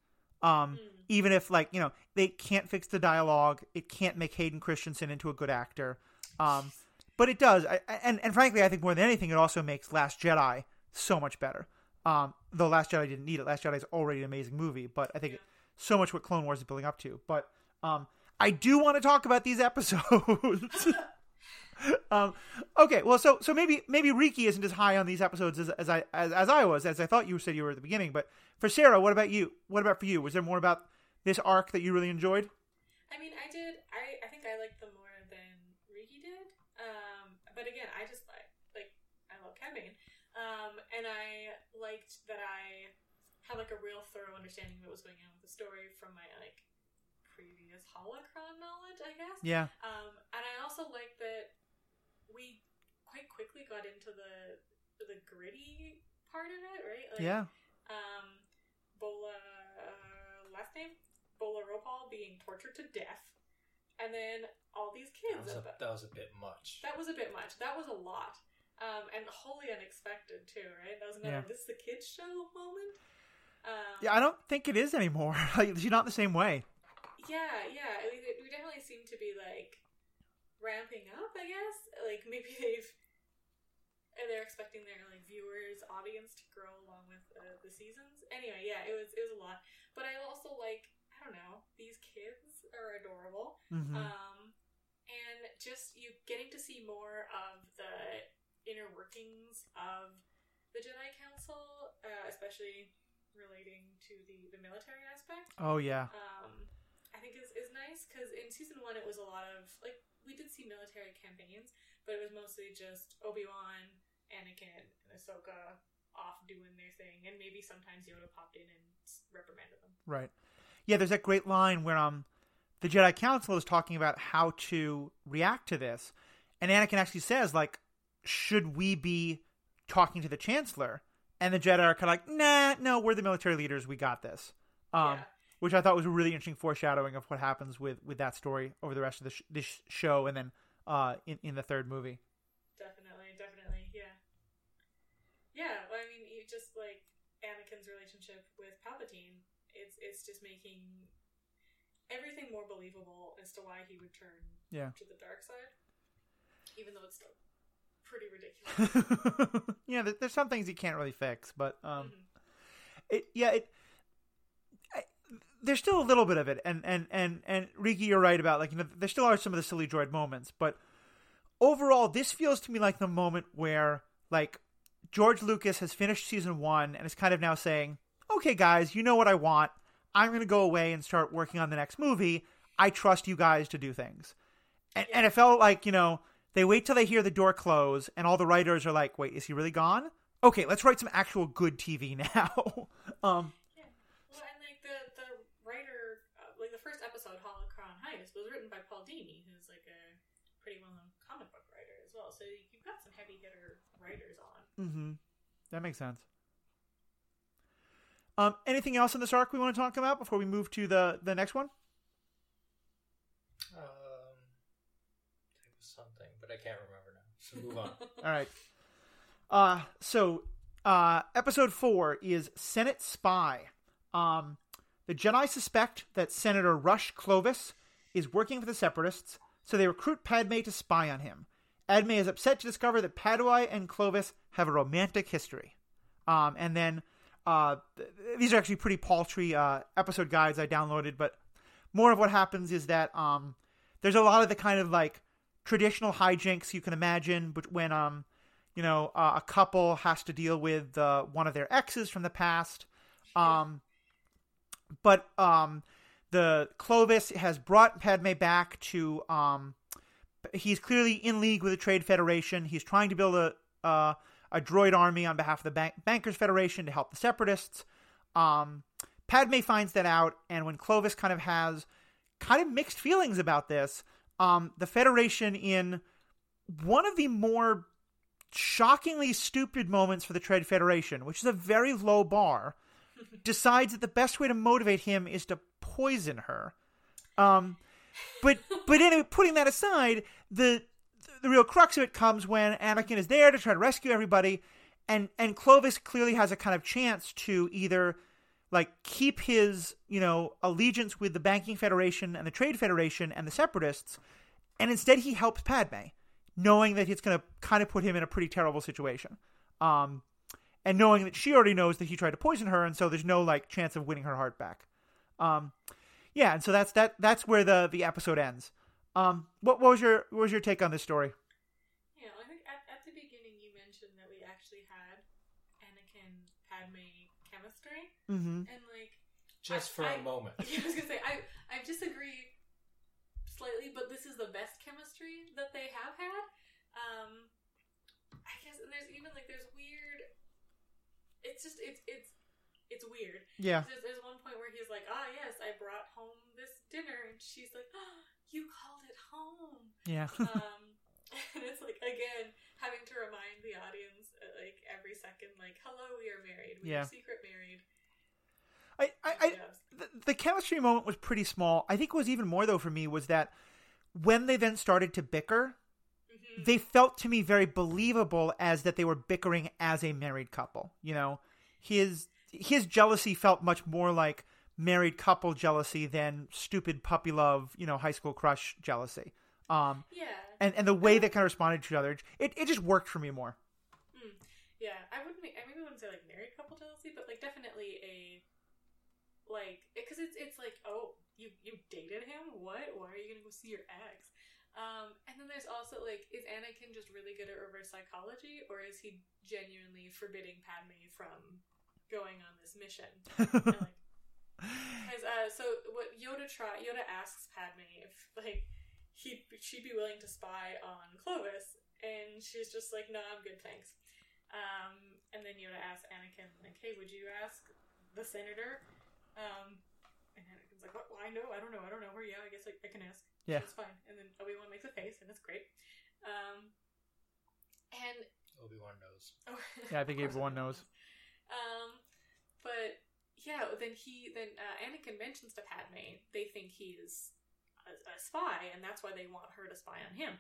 um Mm. even if like you know they can't fix the dialogue it can't make hayden christensen into a good actor um but it does I, and and frankly i think more than anything it also makes last jedi so much better um though last jedi didn't need it last jedi is already an amazing movie but i think Yeah. it, so much what clone wars is building up to but um i do want to talk about these episodes [LAUGHS] um, okay, well, so so maybe maybe Riki isn't as high on these episodes as, as I as, as I was, as I thought you said you were at the beginning. But for Sarah, what about you? What about for you? Was there more about this arc that you really enjoyed? I mean, I did. I, I think I liked them more than Riki did. Um, but again, I just like like I love Bane. Um, and I liked that I had like a real thorough understanding of what was going on with the story from my like previous holocron knowledge, I guess. Yeah, Um, and I also like that we quite quickly got into the the gritty part of it, right? Like, yeah, um, Bolla, uh, last name? Bolla Ropal being tortured to death. And then all these that kids. was, a, about- that was a bit much that was a bit much. That was a lot. Um, and wholly unexpected, too, right? That was another, Yeah. this is the kids' show moment. Um, yeah. I don't think it is anymore. [LAUGHS] like, she's not the same way. Yeah, yeah. I mean, we definitely seem to be like ramping up. I guess like maybe [LAUGHS] they've and they're expecting their like viewers audience to grow along with uh, the seasons. Anyway, yeah, it was it was a lot. But I also like I don't know these kids are adorable. hmm Um, and just you getting to see more of the inner workings of the Jedi Council, uh, especially relating to the the military aspect oh yeah, um, I think is, is nice because in season one it was a lot of like we did see military campaigns, but it was mostly just Obi Wan, Anakin, and Ahsoka off doing their thing, and maybe sometimes Yoda popped in and reprimanded them. right. Yeah, there's that great line where um the Jedi Council is talking about how to react to this, and Anakin actually says like, should we be talking to the Chancellor? And the Jedi are kind of like, nah, no, we're the military leaders. We got this. Um, yeah, which I thought was a really interesting foreshadowing of what happens with with that story over the rest of the sh- this show, and then uh, in in the third movie. definitely, definitely, yeah, Yeah, well, I mean, you just like Anakin's relationship with Palpatine. It's it's just making everything more believable as to why he would turn Yeah. to the dark side, even though it's still pretty ridiculous. [LAUGHS] yeah, there's some things you can't really fix, but um, Mhm. it yeah it. I, there's still a little bit of it, and and and and Riki, you're right about like you know there still are some of the silly droid moments, but overall, this feels to me like the moment where like George Lucas has finished season one and is kind of now saying, "Okay, guys, you know what I want. I'm going to go away and start working on the next movie. I trust you guys to do things." And, and it felt like you know they wait till they hear the door close, and all the writers are like, "Wait, is he really gone?" Okay, let's write some actual good TV [LAUGHS] now. um, Yeah. Well, and like the the writer, uh, like the first episode, Holocron Heist, was written by Paul Dini, who's like a pretty well known comic book writer as well. So you've got some heavy hitter writers on. mm-hmm. That makes sense. Um, anything else in this arc we want to talk about before we move to the the next one? Um, there was something, but I can't remember now. So move on. [LAUGHS] All right. Uh, so uh, episode four is Senate Spy. Um, the Jedi suspect that Senator Rush Clovis is working for the Separatists, so they recruit Padme to spy on him. Padme is upset to discover that Padme and Clovis have a romantic history. Um, and then uh, these are actually pretty paltry uh, episode guides I downloaded, but more of what happens is that um, there's a lot of the kind of like traditional hijinks you can imagine, but when um, you know, uh, a couple has to deal with uh, one of their exes from the past. Um, but um, the Clovis has brought Padme back to. Um, he's clearly in league with the Trade Federation. He's trying to build a uh, a droid army on behalf of the Bank- Bankers Federation to help the Separatists. Um, Padme finds that out, and when Clovis kind of has kind of mixed feelings about this, um, the Federation, in one of the more shockingly stupid moments for the Trade Federation, which is a very low bar, [LAUGHS] decides that the best way to motivate him is to poison her. Um, but but anyway, putting that aside, the the real crux of it comes when Anakin is there to try to rescue everybody, and and Clovis clearly has a kind of chance to either like keep his you know allegiance with the banking federation and the trade federation and the separatists, and instead he helps Padme, knowing that it's going to kind of put him in a pretty terrible situation. Um, and knowing that she already knows that he tried to poison her, and so there's no like chance of winning her heart back. Um, yeah, and so that's that. That's where the the episode ends. Um, what, what was your what was your take on this story? Yeah, I think at, at the beginning you mentioned that we actually had Anakin Padme chemistry, Mm-hmm. and like Just for I- a moment. [LAUGHS] I was gonna say I I disagree slightly, but this is the best chemistry that they have had. Um, I guess and there's even like there's weird. It's just it's it's it's weird. Yeah. There's, there's one point where he's like, "Ah, yes, I brought home this dinner," and she's like, "Ah, "You called it home." Yeah. [LAUGHS] um, and it's like again having to remind the audience uh, like every second, like, "Hello, we are married. We Yeah. are secret married." I, I, I Yes. the, the chemistry moment was pretty small. I think what was even more though for me was that when they then started to bicker, Mhm. they felt to me very believable as that they were bickering as a married couple. You know, his his jealousy felt much more like married couple jealousy than stupid puppy love, you know, high school crush jealousy. Um, yeah. and and the way they kind of responded to each other, it, it just worked for me more. Mm. Yeah, I wouldn't. I maybe wouldn't say like married couple jealousy, but like definitely a like because it's it's like oh you you dated him what why are you gonna go see your ex um and then there's also like is Anakin just really good at reverse psychology or is he genuinely forbidding Padme from going on this mission [LAUGHS] like uh, so what Yoda try Yoda asks Padme if like he she'd be willing to spy on Clovis, and she's just like, "No, I'm good, thanks." Um, and then Yoda asks Anakin like, "Hey, would you ask the senator?" Um, and Anakin's like, "What? Well, I know, I don't know, I don't know her. Yeah, I guess I, I can ask. Yeah. it's fine." And then Obi Wan makes a face, and it's great. Um, and Obi Wan knows. Oh, [LAUGHS] Yeah, I think of course everyone everyone knows. Um, but yeah, then he then uh, Anakin mentions to Padme they think he's a, a spy, and that's why they want her to spy on him.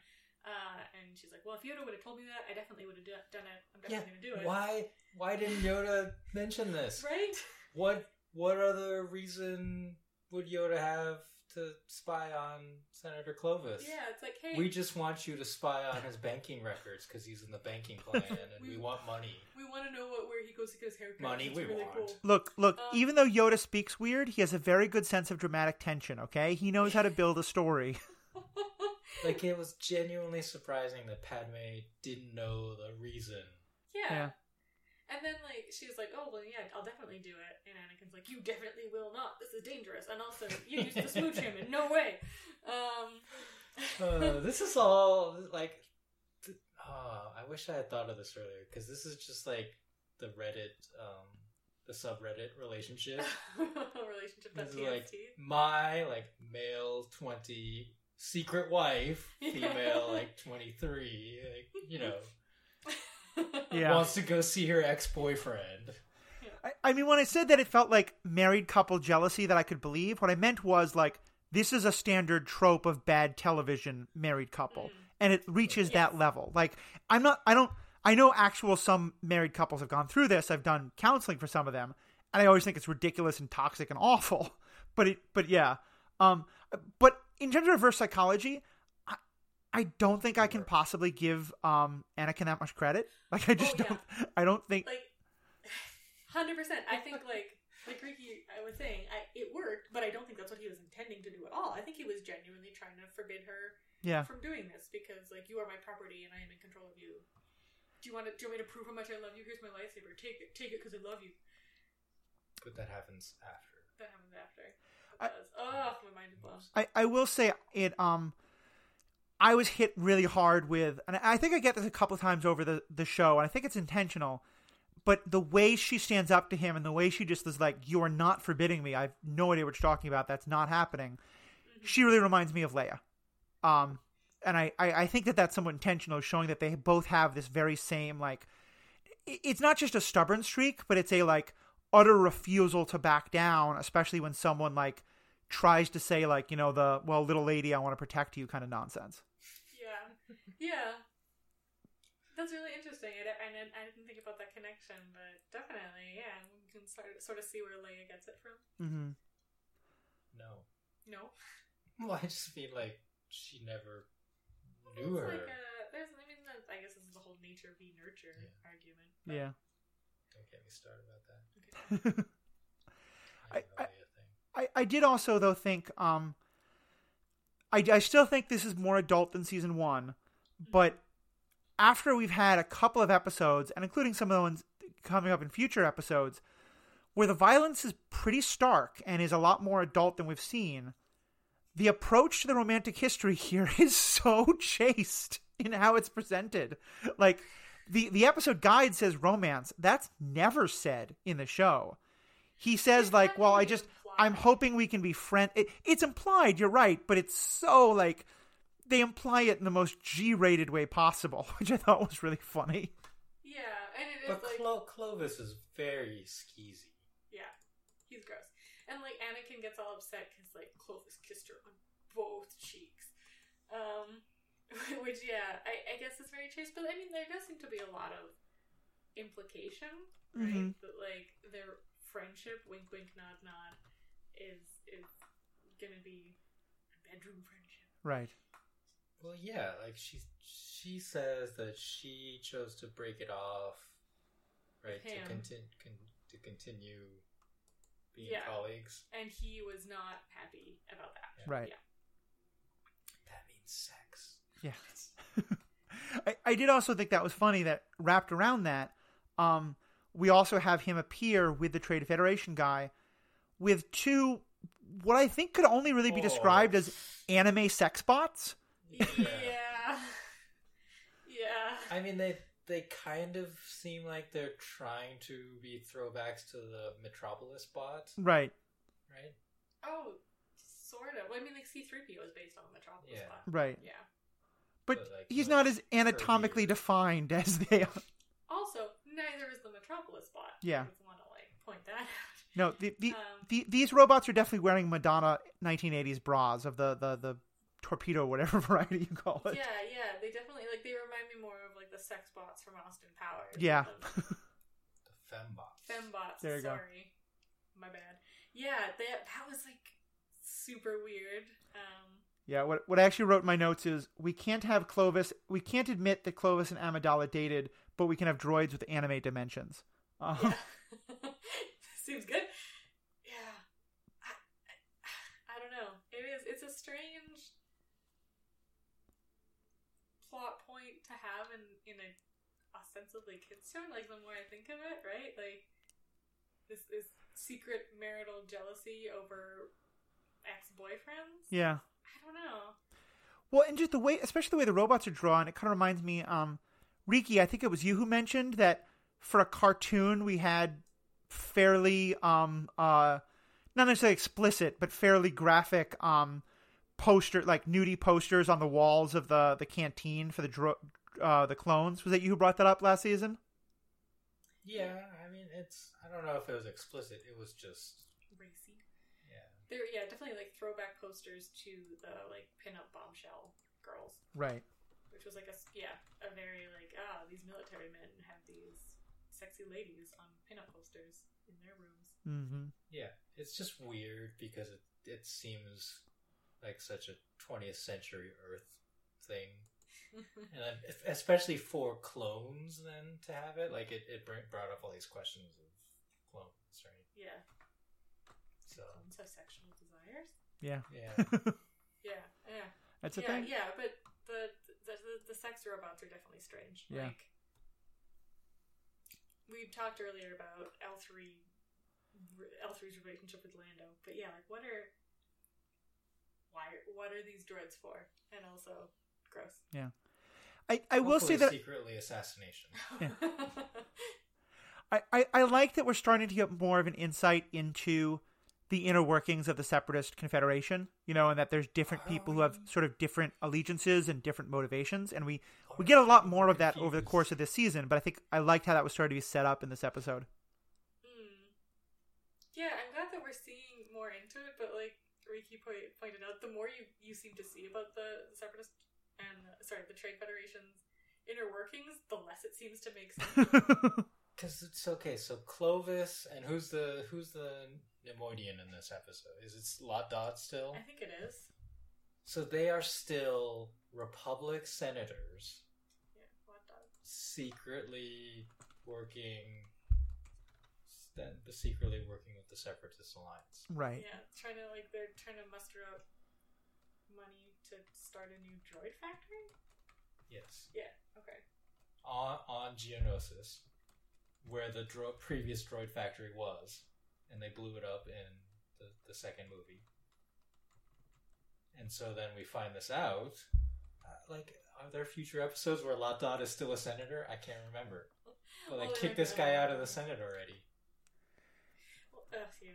Uh, and she's like, "Well, if Yoda would have told me that, I definitely would have done it. I'm Yeah. definitely gonna do it." Why? Why didn't Yoda mention this? [LAUGHS] Right? What? What other reason would Yoda have to spy on Senator Clovis? Yeah, it's like, hey, We just want you to spy on his banking records because he's in the banking [LAUGHS] clan, and we We- want money. we want to know what where he goes to get his haircut. Money It's we really want. Cool. Look, look, Um, even though Yoda speaks weird, he has a very good sense of dramatic tension, okay? He knows how to build a story. [LAUGHS] Like it was genuinely surprising that Padme didn't know the reason. yeah. Yeah. And then like she's like, "Oh well, yeah, I'll definitely do it." And Anakin's like, "You definitely will not. This is dangerous. And also, you used to smooch [LAUGHS] him. In no way." Um. Uh, [LAUGHS] this is all like. th- Oh, I wish I had thought of this earlier because this is just like the Reddit, um, the subreddit relationship. [LAUGHS] relationship This is like my like male twenty secret wife, female like twenty three, like you know, Yeah. wants to go see her ex boyfriend. I, I mean, when I said that it felt like married couple jealousy that I could believe, what I meant was like, this is a standard trope of bad television married couple. And it reaches that level. Like, I'm not, I don't, I know actual some married couples have gone through this. I've done counseling for some of them. And I always think it's ridiculous and toxic and [LAUGHS] awful. But it, but yeah. Um, but in terms of reverse psychology, I, I don't think I can possibly give um Anakin that much credit. [LAUGHS] Like, I just Oh, yeah. don't, I don't think, like [SIGHS] hundred percent. I think like like Ricky, I was saying, I, it worked, but I don't think that's what he was intending to do at all. I think he was genuinely trying to forbid her yeah. from doing this because like you are my property and I am in control of you. Do you want to? Do you want me to prove how much I love you? Here's my lightsaber. Take it. Take it because I love you. But that happens after. That happens after. It I- does. Oh, my mind is blown. I, I will say it um I was hit really hard with and I think I get this a couple of times over the, the show and I think it's intentional but the way she stands up to him and the way she just is like you are not forbidding me. I've no idea what you're talking about. That's not happening. She really reminds me of Leia. Um and I, I, I think that that's somewhat intentional showing that they both have this very same like it's not just a stubborn streak but it's a like utter refusal to back down especially when someone like tries to say like you know the well little lady i want to protect you kind of nonsense Yeah, [LAUGHS] yeah. That's really interesting. I, I, didn't, I didn't think about that connection, but definitely, yeah, we can start sort of see where Leia gets it from. mm-hmm. No. No, [LAUGHS] Well, I just mean like she never knew it's her. Like a, there's, I mean, that, I guess this is the whole nature v nurture Yeah. argument. yeah Don't get me started about that. Okay. I, [LAUGHS] I- know a thing. I, I did also though think um I, I still think this is more adult than season one but after we've had a couple of episodes and including some of the ones coming up in future episodes where the violence is pretty stark and is a lot more adult than we've seen the approach to the romantic history [LAUGHS] here is so chaste in how it's presented like the the episode guide says romance that's never said in the show he says like well i just. I'm hoping we can be friend it, it's implied you're right but it's so like they imply it in the most g-rated way possible [LAUGHS] which i thought was really funny Yeah, and it is But like, Clo- Clovis is very skeezy. yeah, he's gross. And like Anakin gets all upset because like Clovis kissed her on both cheeks. Um, [LAUGHS] which yeah, I, I guess is very chaste. But I mean, there does seem to be a lot of implication, right? Mhm. That like their friendship, wink, wink, nod, nod, is is gonna be a bedroom friendship. right Well, yeah, like she she says that she chose to break it off, right? To continue con- to continue being Yeah. colleagues. And he was not happy about that. right Yeah. That means sex. Yeah. [LAUGHS] I, I did also think that was funny that wrapped around that, um, we also have him appear with the Trade Federation guy with two what I think could only really be oh. described Oh. as anime sex bots. Yeah. yeah. I mean, they they kind of seem like they're trying to be throwbacks to the Metropolis bot, Right. right? Oh, sort of. Well, I mean, like C-3PO is based on the Metropolis Yeah. spot. Right. Yeah. But, But, like, he's not as anatomically curvier. defined as they are. Also, neither is the Metropolis spot. Yeah. I just want to like point that out. No, the, the, Um, the, these robots are definitely wearing Madonna 1980s bras of the, the, the torpedo, whatever [LAUGHS] variety you call it. Yeah, yeah, they definitely like they remind me more of like the sex bots from Austin Powers. Yeah. than The [LAUGHS] fembots. Fembots. There you go. sorry. My bad. Yeah, that that was like super weird. Um Yeah, what what I actually wrote in my notes is we can't have Clovis. We can't admit that Clovis and Amidala dated, but we can have droids with anime dimensions. Uh, yeah. [LAUGHS] Seems good. Yeah. I, I, I don't know. It is it's a strange plot point to have in in a ostensibly kids show, like the more I think of it, right? Like this this secret marital jealousy over ex boyfriends. yeah. I don't know. Well, and just the way, especially the way the robots are drawn, it kind of reminds me. Um, Riki, I think it was you who mentioned that for a cartoon we had fairly, um, uh, not necessarily explicit, but fairly graphic, um, poster like nudie posters on the walls of the the canteen for the dro- uh, the clones. Was that you who brought that up last season? Yeah, I mean, it's. I don't know if it was explicit. It was just. Racy. Yeah. There yeah, definitely like throwback posters to the like pinup bombshell girls. Right. which was like a s- yeah a very like ah these military men have these sexy ladies on pinup posters in their rooms. Mm-hmm. Yeah. It's just weird because it, it seems like such a 20th century Earth thing. [LAUGHS] and then, if- especially for clones, then to have it, like it, it bring, brought up all these questions of clones, right? yeah, So, clones have sexual desires. Yeah. yeah. [LAUGHS] Yeah, yeah, That's a yeah, thing. yeah. But the, the the the sex robots are definitely strange. Yeah. Like we talked earlier about L three. L 3s relationship with Lando, but yeah, like what are, why, what are these droids for? And also, gross. Yeah, I, I will say that secretly assassination. [LAUGHS] I, I, I like that we're starting to get more of an insight into the inner workings of the separatist confederation you know and that there's different people who have sort of different allegiances and different motivations and we we get a lot more of that over the course of this season but i think i liked how that was starting to be set up in this episode Hmm. Yeah, I'm glad that we're seeing more into it, but like Riki point, pointed out, the more you, you seem to see about the separatist and sorry, the Trade Federation's inner workings, the less it seems to make sense. [LAUGHS] Because it's okay. So Clovis and who's the who's the Neimoidian in this episode? Is it Lott Dod still? I think it is. So they are still Republic senators Yeah, what dog? secretly working, then secretly working with the Separatist Alliance. right Yeah, trying to like they're trying to muster up money to start a new droid factory. Yes, Yeah. Okay. on on Geonosis, where the dro- previous droid factory was, and they blew it up in the, the second movie. And so then we find this out. Uh, like, are there future episodes where Lott Dod is still a senator? I can't remember. [LAUGHS] But like, Well, kick they're this guy out of the Senate already. Well, uh, yeah,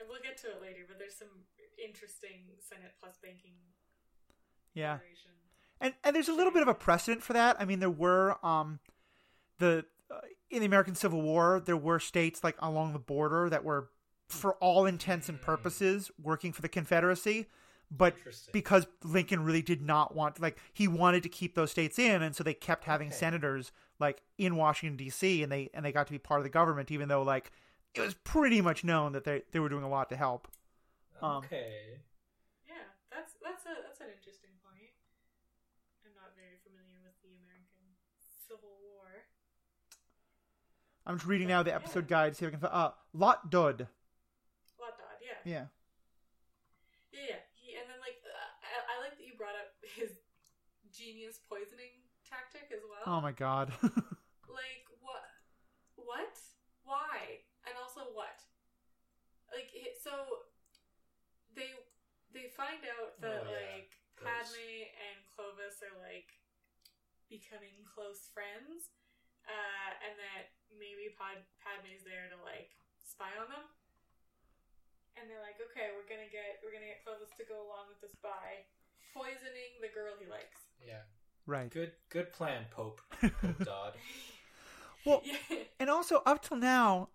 and we'll get to it later. But there's some interesting Senate plus banking. yeah and and there's a little bit of a precedent for that. I mean, there were um, the uh, in the American Civil War, there were states like along the border that were, for all intents and Mm. purposes, working for the Confederacy. But because Lincoln really did not want, like, he wanted to keep those states in, and so they kept having Okay. senators like in Washington D.C. and they and they got to be part of the government, even though like it was pretty much known that they they were doing a lot to help. um, okay. Yeah, that's that's a that's an interesting point. I'm not very familiar with the American Civil War. I'm just reading now the Yeah. episode guide. See if I can. find. Uh, Lot Dud. Lott Dod, yeah. Yeah. Yeah, yeah. He and then like uh, I, I like that you brought up his genius poisoning tactic as well. Oh my God. [LAUGHS] Like what? What? Why? And also what? Like so they they find out that Oh, yeah. like Those- Padme and Clovis are like becoming close friends, uh, and that maybe Pod Padme's there to like spy on them. And they're like, okay, we're gonna get we're gonna get Clovis to go along with the spy, poisoning the girl he likes. Yeah. right. Good. Good plan, Pope. [LAUGHS] Pope Dod. [LAUGHS] Well, [LAUGHS] yeah. and also up till now,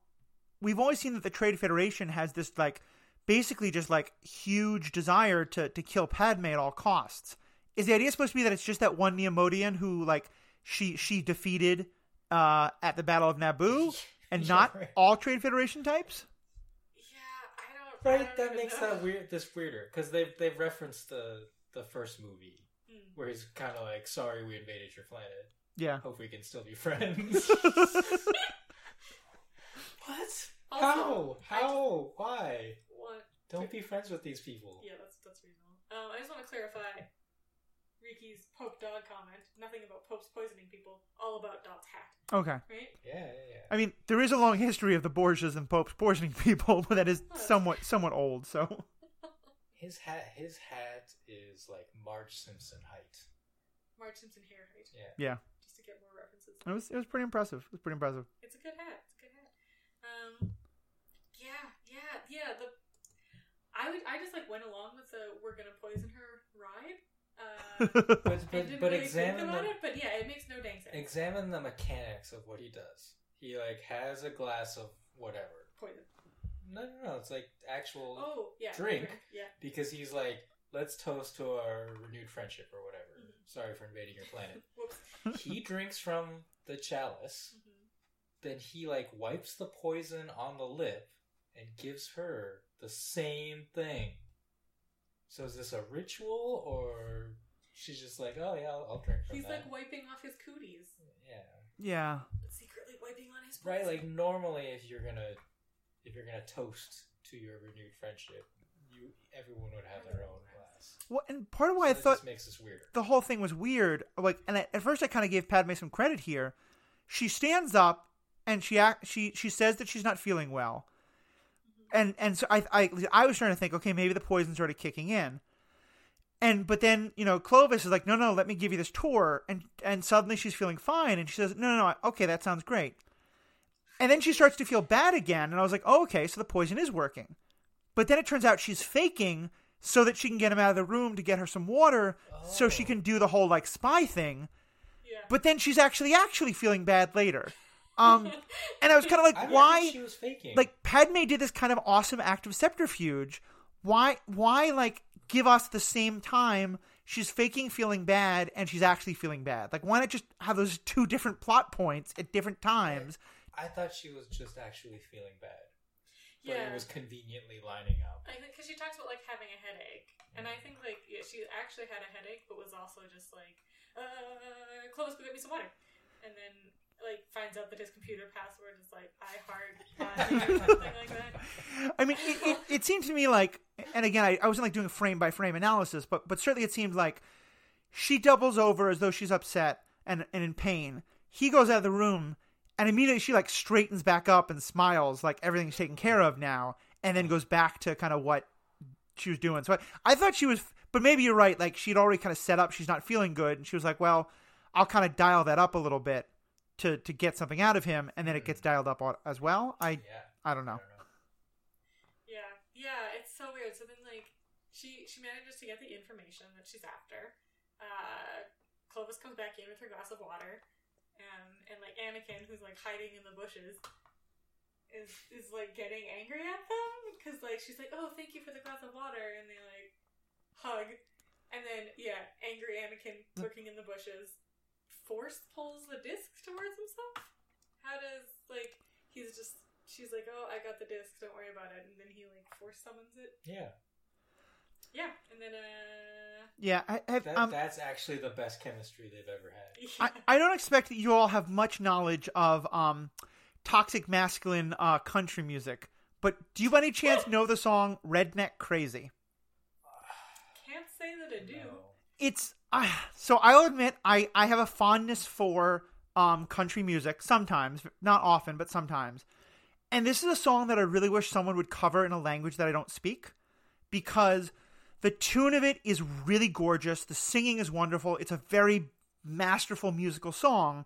we've always seen that the Trade Federation has this like basically just like huge desire to to kill Padme at all costs. Is the idea supposed to be that it's just that one Neimoidian who like she she defeated uh, at the Battle of Naboo, [LAUGHS] and not right. all Trade Federation types? Yeah, I don't. I Right, don't that makes know. that weird. This weirder because they've they've referenced the the first movie Mm. where he's kind of like, "Sorry, we invaded your planet. Yeah. Hope we can still be friends." [LAUGHS] [LAUGHS] what? Also, How? I How? Why? What? Don't be friends with these people. Yeah, that's that's reasonable. Um, I just want to clarify Riki's Pope Dog comment. Nothing about popes poisoning people. All about Dot's hat, Okay. right? Yeah, yeah, yeah. I mean, there is a long history of the Borgias and popes poisoning [LAUGHS] people, but that is somewhat somewhat old. So His hat, his hat is like Marge Simpson height. Marge Simpson hair height, Yeah. yeah, just to get more references. it was it was pretty impressive. It was pretty impressive. It's a good hat. It's a good hat. Um, yeah, yeah, yeah. The I would I just like went along with the we're gonna poison her ride. Uh, [LAUGHS] But but, but really think examine about the it, but yeah, it makes no dang sense. examine the mechanics of what he does. He like has a glass of whatever. Poison. No, no, no. It's like actual Oh yeah, Drink. Yeah. because he's like, let's toast to our renewed friendship or whatever. Mhm. Sorry for invading your planet. [LAUGHS] Whoops. he drinks from the chalice, hmm then he like wipes the poison on the lip and gives her the same thing. So is this a ritual or she's just like, oh yeah, I'll, I'll drink from He's that? like wiping off his cooties, yeah, Yeah, secretly wiping on his right. Like normally, if you're gonna if you're gonna toast to your renewed friendship, you everyone would have their own glass. well, and part of why So I this thought just makes this weirder. the whole thing was weird. Like, and at at first I kind of gave Padme some credit here. She stands up and she act, she she says that she's not feeling well, and and so I I I was trying to think, okay, maybe the poison's already kicking in, and but then you know Clovis is like, no, no, let me give you this tour, and and suddenly she's feeling fine, and she says, no, no, no, okay, that sounds great, and then she starts to feel bad again, and I was like, oh, okay, so the poison is working, but then it turns out she's faking so that she can get him out of the room to get her some water, so she Oh. can do the whole like spy thing, Yeah. but then she's actually actually feeling bad later. Um, and I was kind of like, [LAUGHS] I why? think she was faking. like Padme did this kind of awesome act of subterfuge. Why why like give us the same time she's faking feeling bad and she's actually feeling bad? Like why not just have those two different plot points at different times? I thought she was just actually feeling bad, but yeah. it was conveniently lining up. I think because she talks about like having a headache, and I think like yeah, she actually had a headache, but was also just like, uh, Clovis, go get me some water, and then like finds out that his computer password is like I heart [LAUGHS] or something like that. I mean, it, it, it seemed to me like, and again, I, I wasn't like doing a frame by frame analysis, but but certainly it seemed like she doubles over as though she's upset and and in pain. He goes out of the room, and immediately she like straightens back up and smiles, like everything's taken care of now, and then goes back to kind of what she was doing. So I, I thought she was, but maybe you're right. Like she'd already kind of set up, she's not feeling good, and she was like, well, I'll kind of dial that up a little bit to to get something out of him, and then it gets dialed up as well. I Yeah, I don't know. Yeah, yeah, it's so weird. So then, like, she she manages to get the information that she's after. Uh, Clovis comes back in with her glass of water, and and like Anakin, who's like hiding in the bushes, is is like getting angry at them because like she's like, "Oh, thank you for the glass of water," and they like hug, and then yeah, angry Anakin lurking in the bushes, force pulls the disc towards himself. How does like he's just she's like, "Oh, I got the disc. Don't worry about it." And then he like force summons it. Yeah, Yeah, and then uh, Yeah, I, I, that, um, that's actually the best chemistry they've ever had. yeah. [LAUGHS] I, I don't expect that you all have much knowledge of um, toxic masculine uh, country music, but do you by any chance know the song "Redneck Crazy"? can't say that I do. No. It's uh, so I'll admit I I have a fondness for um, country music sometimes, not often, but sometimes. And this is a song that I really wish someone would cover in a language that I don't speak because the tune of it is really gorgeous. The singing is wonderful. It's a very masterful musical song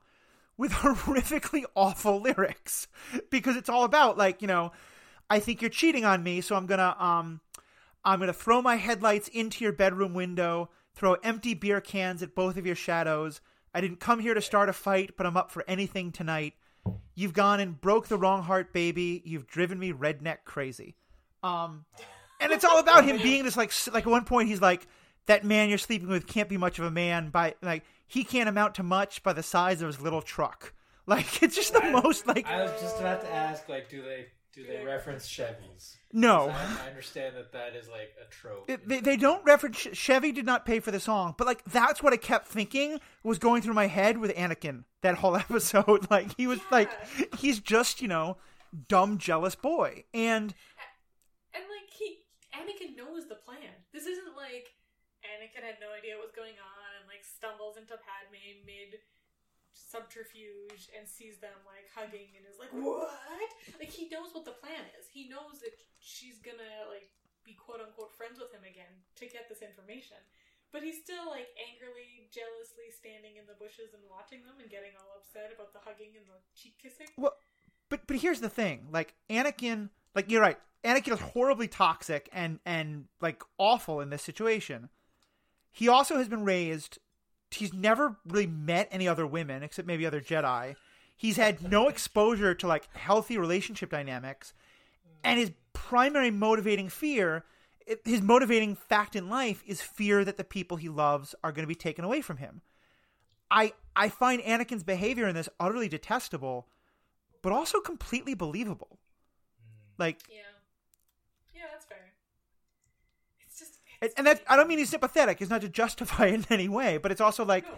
with [LAUGHS] horrifically awful lyrics because it's all about like, you know, I think you're cheating on me, so I'm going to um I'm going to throw my headlights into your bedroom window, throw empty beer cans at both of your shadows. I didn't come here to start a fight, but I'm up for anything tonight. You've gone and broke the wrong heart, baby. You've driven me redneck crazy. Um, and it's all about him being this like like at one point he's like that man you're sleeping with can't be much of a man by like he can't amount to much by the size of his little truck. [LAUGHS] Like it's just the most like I was just about to ask, like, do they do they reference Chevys? no. I, I understand that that is like a trope. It- they, they don't reference Chevy did not pay for the song, but like that's what I kept thinking was going through my head with Anakin that whole [LAUGHS] episode. Like he was like he's just you know dumb jealous boy, and And like he, Anakin knows the plan. This isn't like Anakin had no idea what was going on and like stumbles into Padme mid subterfuge and sees them like hugging and is like, "What?" Like he knows what the plan is. He knows that she's gonna like be quote unquote friends with him again to get this information. But he's still like angrily, jealously standing in the bushes and watching them and getting all upset about the hugging and the cheek kissing. well, but but here's the thing: like Anakin, like you're right, Anakin is horribly toxic and and like awful in this situation. He also has been raised. He's never really met any other women except maybe other Jedi. He's had no exposure to like healthy relationship dynamics, and his primary motivating fear, his motivating fact in life, is fear that the people he loves are going to be taken away from him. I I find Anakin's behavior in this utterly detestable, but also completely believable. Mm. Like, Yeah, yeah, that's fair. It's just, and, and that I don't mean he's sympathetic. It's not to justify [LAUGHS] it in any way, but it's also like, no.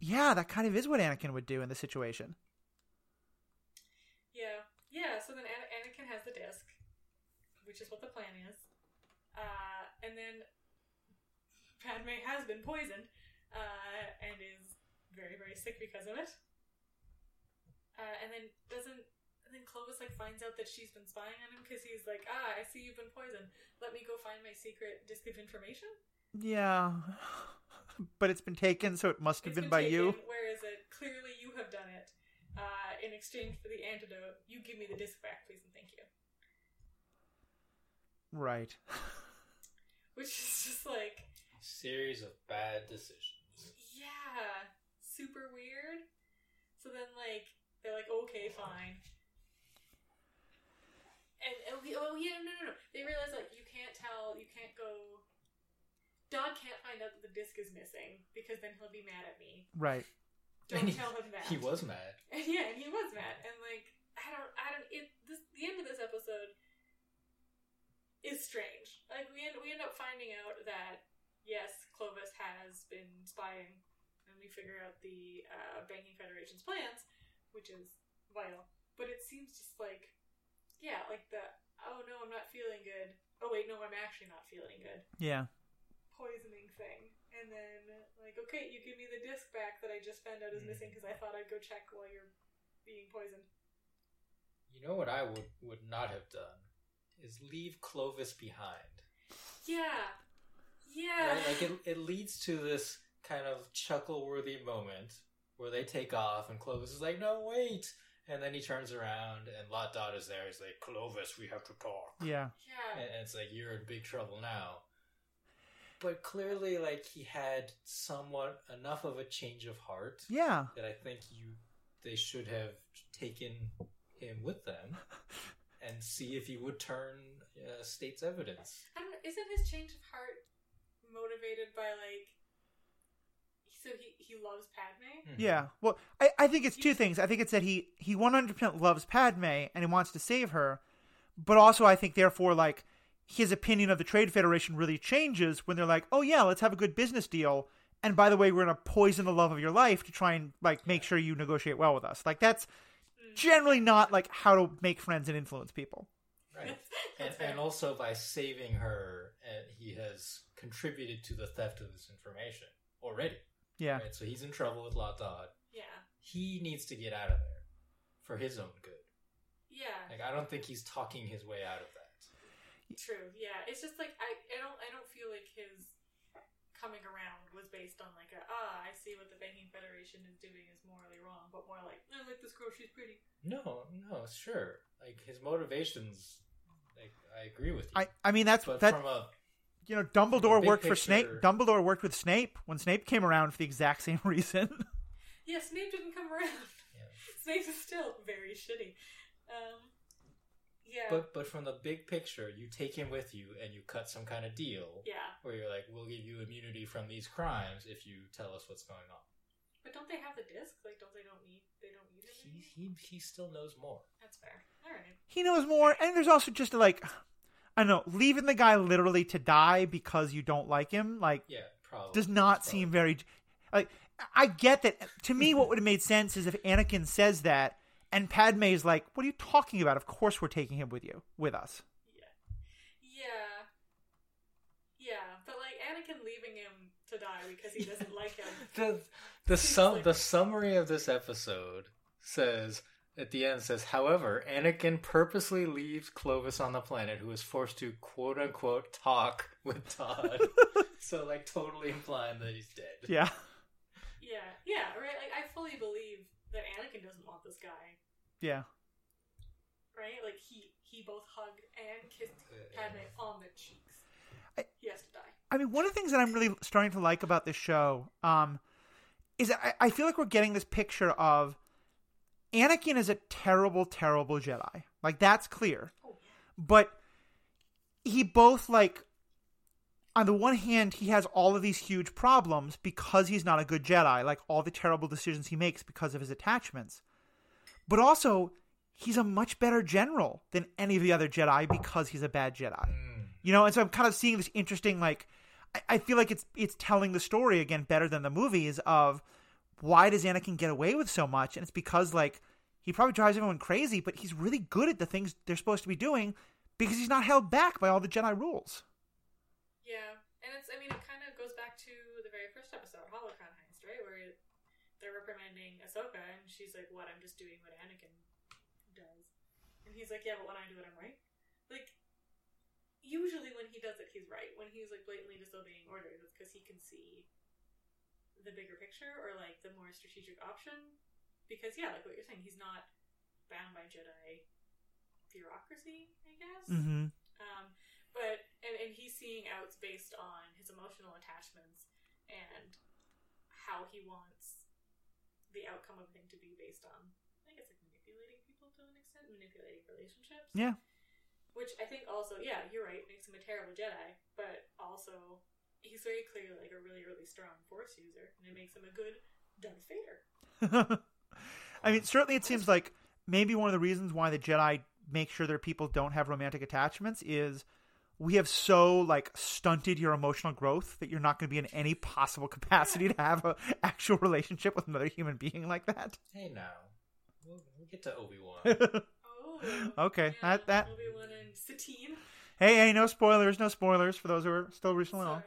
yeah, that kind of is what Anakin would do in this situation. Yeah, yeah. So then Ana- Anakin has the disc, which is what the plan is, uh, and then Padme has been poisoned uh, and is very, very sick because of it. Uh, and then doesn't and then Clovis like finds out that she's been spying on him because he's like, ah, I see you've been poisoned. Let me go find my secret disc of information. Yeah, [LAUGHS] but it's been taken, so it must have It's been, by you. taken, Where is it? Clearly, you have done it. Uh, in exchange for the antidote, you give me the disc back, please and thank you. Right. [LAUGHS] Which is just like, A Series of bad decisions. yeah, super weird. So then, like, they're like, okay, fine. And, oh, oh yeah, no, no, no. They realize, like, you can't tell, you can't go. Dod can't find out that the disc is missing because then he'll be mad at me. Right. Don't And he- tell him that. He was mad. [LAUGHS] And yeah, and he was mad. And like, I don't, I don't. It this the end of this episode is strange. Like we end we end up finding out that yes, Clovis has been spying, and we figure out the uh, Banking Federation's plans, which is vital. But it seems just like, yeah, like the oh no, I'm not feeling good. Oh wait, no, I'm actually not feeling good Yeah. poisoning thing. And then, like, okay, you give me the disc back that I just found out is Mm. missing because I thought I'd go check while you're being poisoned. You know what I would would not have done is leave Clovis behind. Yeah. Yeah. Right? Like it, it leads to this kind of chuckle-worthy moment where they take off, and Clovis is like, "No, wait!" And then he turns around, and Lott Dod is there. He's like, "Clovis, we have to talk." Yeah. yeah. And and it's like you're in big trouble now. But clearly, like he had somewhat enough of a change of heart Yeah. that I think you they should have taken him with them [LAUGHS] and see if he would turn uh, state's evidence. I don't. Isn't his change of heart motivated by, like, so he, he loves Padme? Mm-hmm. Yeah. Well, I, I think it's two things. I think it's that he he 100% loves Padme and he wants to save her, but also I think therefore like his opinion of the Trade Federation really changes when they're like, "Oh yeah, let's have a good business deal." And by the way, we're going to poison the love of your life to try and like make sure you negotiate well with us. Like that's mm. generally not like how to make friends and influence people. Right. [LAUGHS] and, and also by saving her, and he has contributed to the theft of this information already. Yeah. Right? So he's in trouble with Lott Dod. Yeah. He needs to get out of there for his own good. Yeah. Like I don't think he's talking his way out of that. True. Yeah. It's just like I, I don't I don't feel like his coming around was based on like a ah I see what the banking federation is doing is morally wrong, but more like I like this girl, she's pretty. No, no, sure. Like his motivations, like I agree with you. I I mean that's but that from a you know Dumbledore big worked for Snape. Dumbledore worked with Snape when Snape came around for the exact same [LAUGHS] reason. Yeah, Snape didn't come around. Yeah. [LAUGHS] Snape is still very shitty. Um, Yeah. But but from the big picture, you take him with you and you cut some kind of deal yeah. where you're like, we'll give you immunity from these crimes if you tell us what's going on. But don't they have the disc? Like, don't they don't need they don't need it? He he, he still knows more. That's fair. All right. He knows more, and there's also just like, I don't know, leaving the guy literally to die because you don't like him, like, Yeah, probably does not It's seem very. Like, I get that. To me, what would have made sense is if Anakin says that, and Padme is like, "What are you talking about? Of course, we're taking him with you, with us." Yeah. Yeah. Yeah, but like Anakin leaving him to die because he doesn't like him. [LAUGHS] the the sum like- the summary of this episode says at the end says, however, Anakin purposely leaves Clovis on the planet, who is forced to quote unquote talk with Todd. [LAUGHS] so like totally implying that he's dead. Yeah. Yeah, yeah, right. Like I fully believe that Anakin doesn't want this guy, Yeah. right? Like he he both hugged and kissed Padme on the cheeks. I- he has to die. I mean, one of the things that I'm really starting to like about this show um, is that I, I feel like we're getting this picture of Anakin is a terrible, terrible Jedi. Like that's clear. But he both like on the one hand he has all of these huge problems because he's not a good Jedi, like all the terrible decisions he makes because of his attachments. But also he's a much better general than any of the other Jedi because he's a bad Jedi. Mm. You know, and so I'm kind of seeing this interesting like I, I feel like it's it's telling the story again better than the movies of why does Anakin get away with so much? And it's because like he probably drives everyone crazy, but he's really good at the things they're supposed to be doing because he's not held back by all the Jedi rules. Yeah, and it's I mean it kind of goes back to the very first episode, Holocron Heist, right, where they're reprimanding Ahsoka, and she's like, "What? I'm just doing what Anakin does," and he's like, "Yeah, but when I do it, I'm right." Like, usually when he does it, he's right. When he's like blatantly disobeying orders, it's because he can see the bigger picture or like the more strategic option. Because yeah, like what you're saying, he's not bound by Jedi bureaucracy, I guess. Mm-hmm. Um, but and, and he's seeing outs based on his emotional attachments and how he wants the outcome of a thing to be based on. I guess like manipulating people to an extent, manipulating relationships. Yeah. Which I think also, yeah, you're right, makes him a terrible Jedi, but also he's very clearly like a really, really strong Force user, and it makes him a good Darth Vader. [LAUGHS] I mean, certainly it seems like maybe one of the reasons why the Jedi make sure their people don't have romantic attachments is we have so like stunted your emotional growth that you're not going to be in any possible capacity to have an actual relationship with another human being like that. Hey now. We'll, we'll get to Obi Wan. [LAUGHS] Oh, okay, yeah, that that Obi Wan and Satine. hey hey no spoilers no spoilers for those who are still recently on.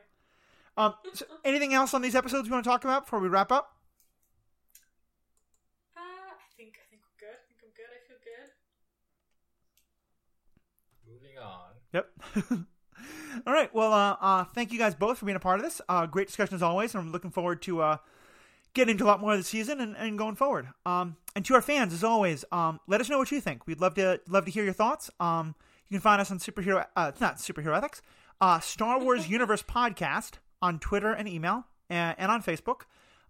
Sorry. Um, so anything else on these episodes you want to talk about before we wrap up? Uh, I think I think we're good. I think I'm good. I feel good. Moving on. Yep. [LAUGHS] All right. Well, uh, uh, thank you guys both for being a part of this. Uh, great discussion as always, and I'm looking forward to uh, getting into a lot more of the season and, and going forward. Um, and to our fans, as always, um, let us know what you think. We'd love to love to hear your thoughts. Um, you can find us on superhero, uh, not superhero ethics, uh, Star Wars Universe [LAUGHS] podcast on Twitter and email and, and on Facebook.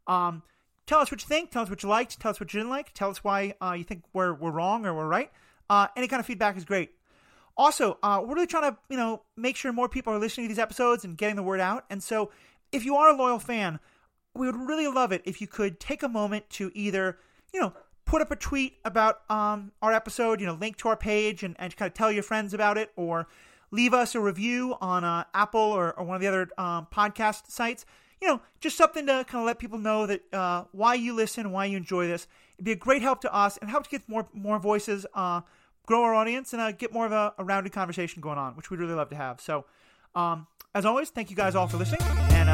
Um, tell us what you think. Tell us what you liked. Tell us what you didn't like. Tell us why uh, you think we're we're wrong or we're right. Uh, any kind of feedback is great. Also, uh, we're really trying to, you know, make sure more people are listening to these episodes and getting the word out. And so, if you are a loyal fan, we would really love it if you could take a moment to either, you know, put up a tweet about um, our episode, you know, link to our page and, and kind of tell your friends about it, or leave us a review on uh, Apple or, or one of the other um, podcast sites. You know, just something to kind of let people know that uh, why you listen, why you enjoy this. It'd be a great help to us and help to get more more voices, uh, grow our audience, and uh, get more of a, a rounded conversation going on, which we'd really love to have. So, um, as always, thank you guys all for listening, and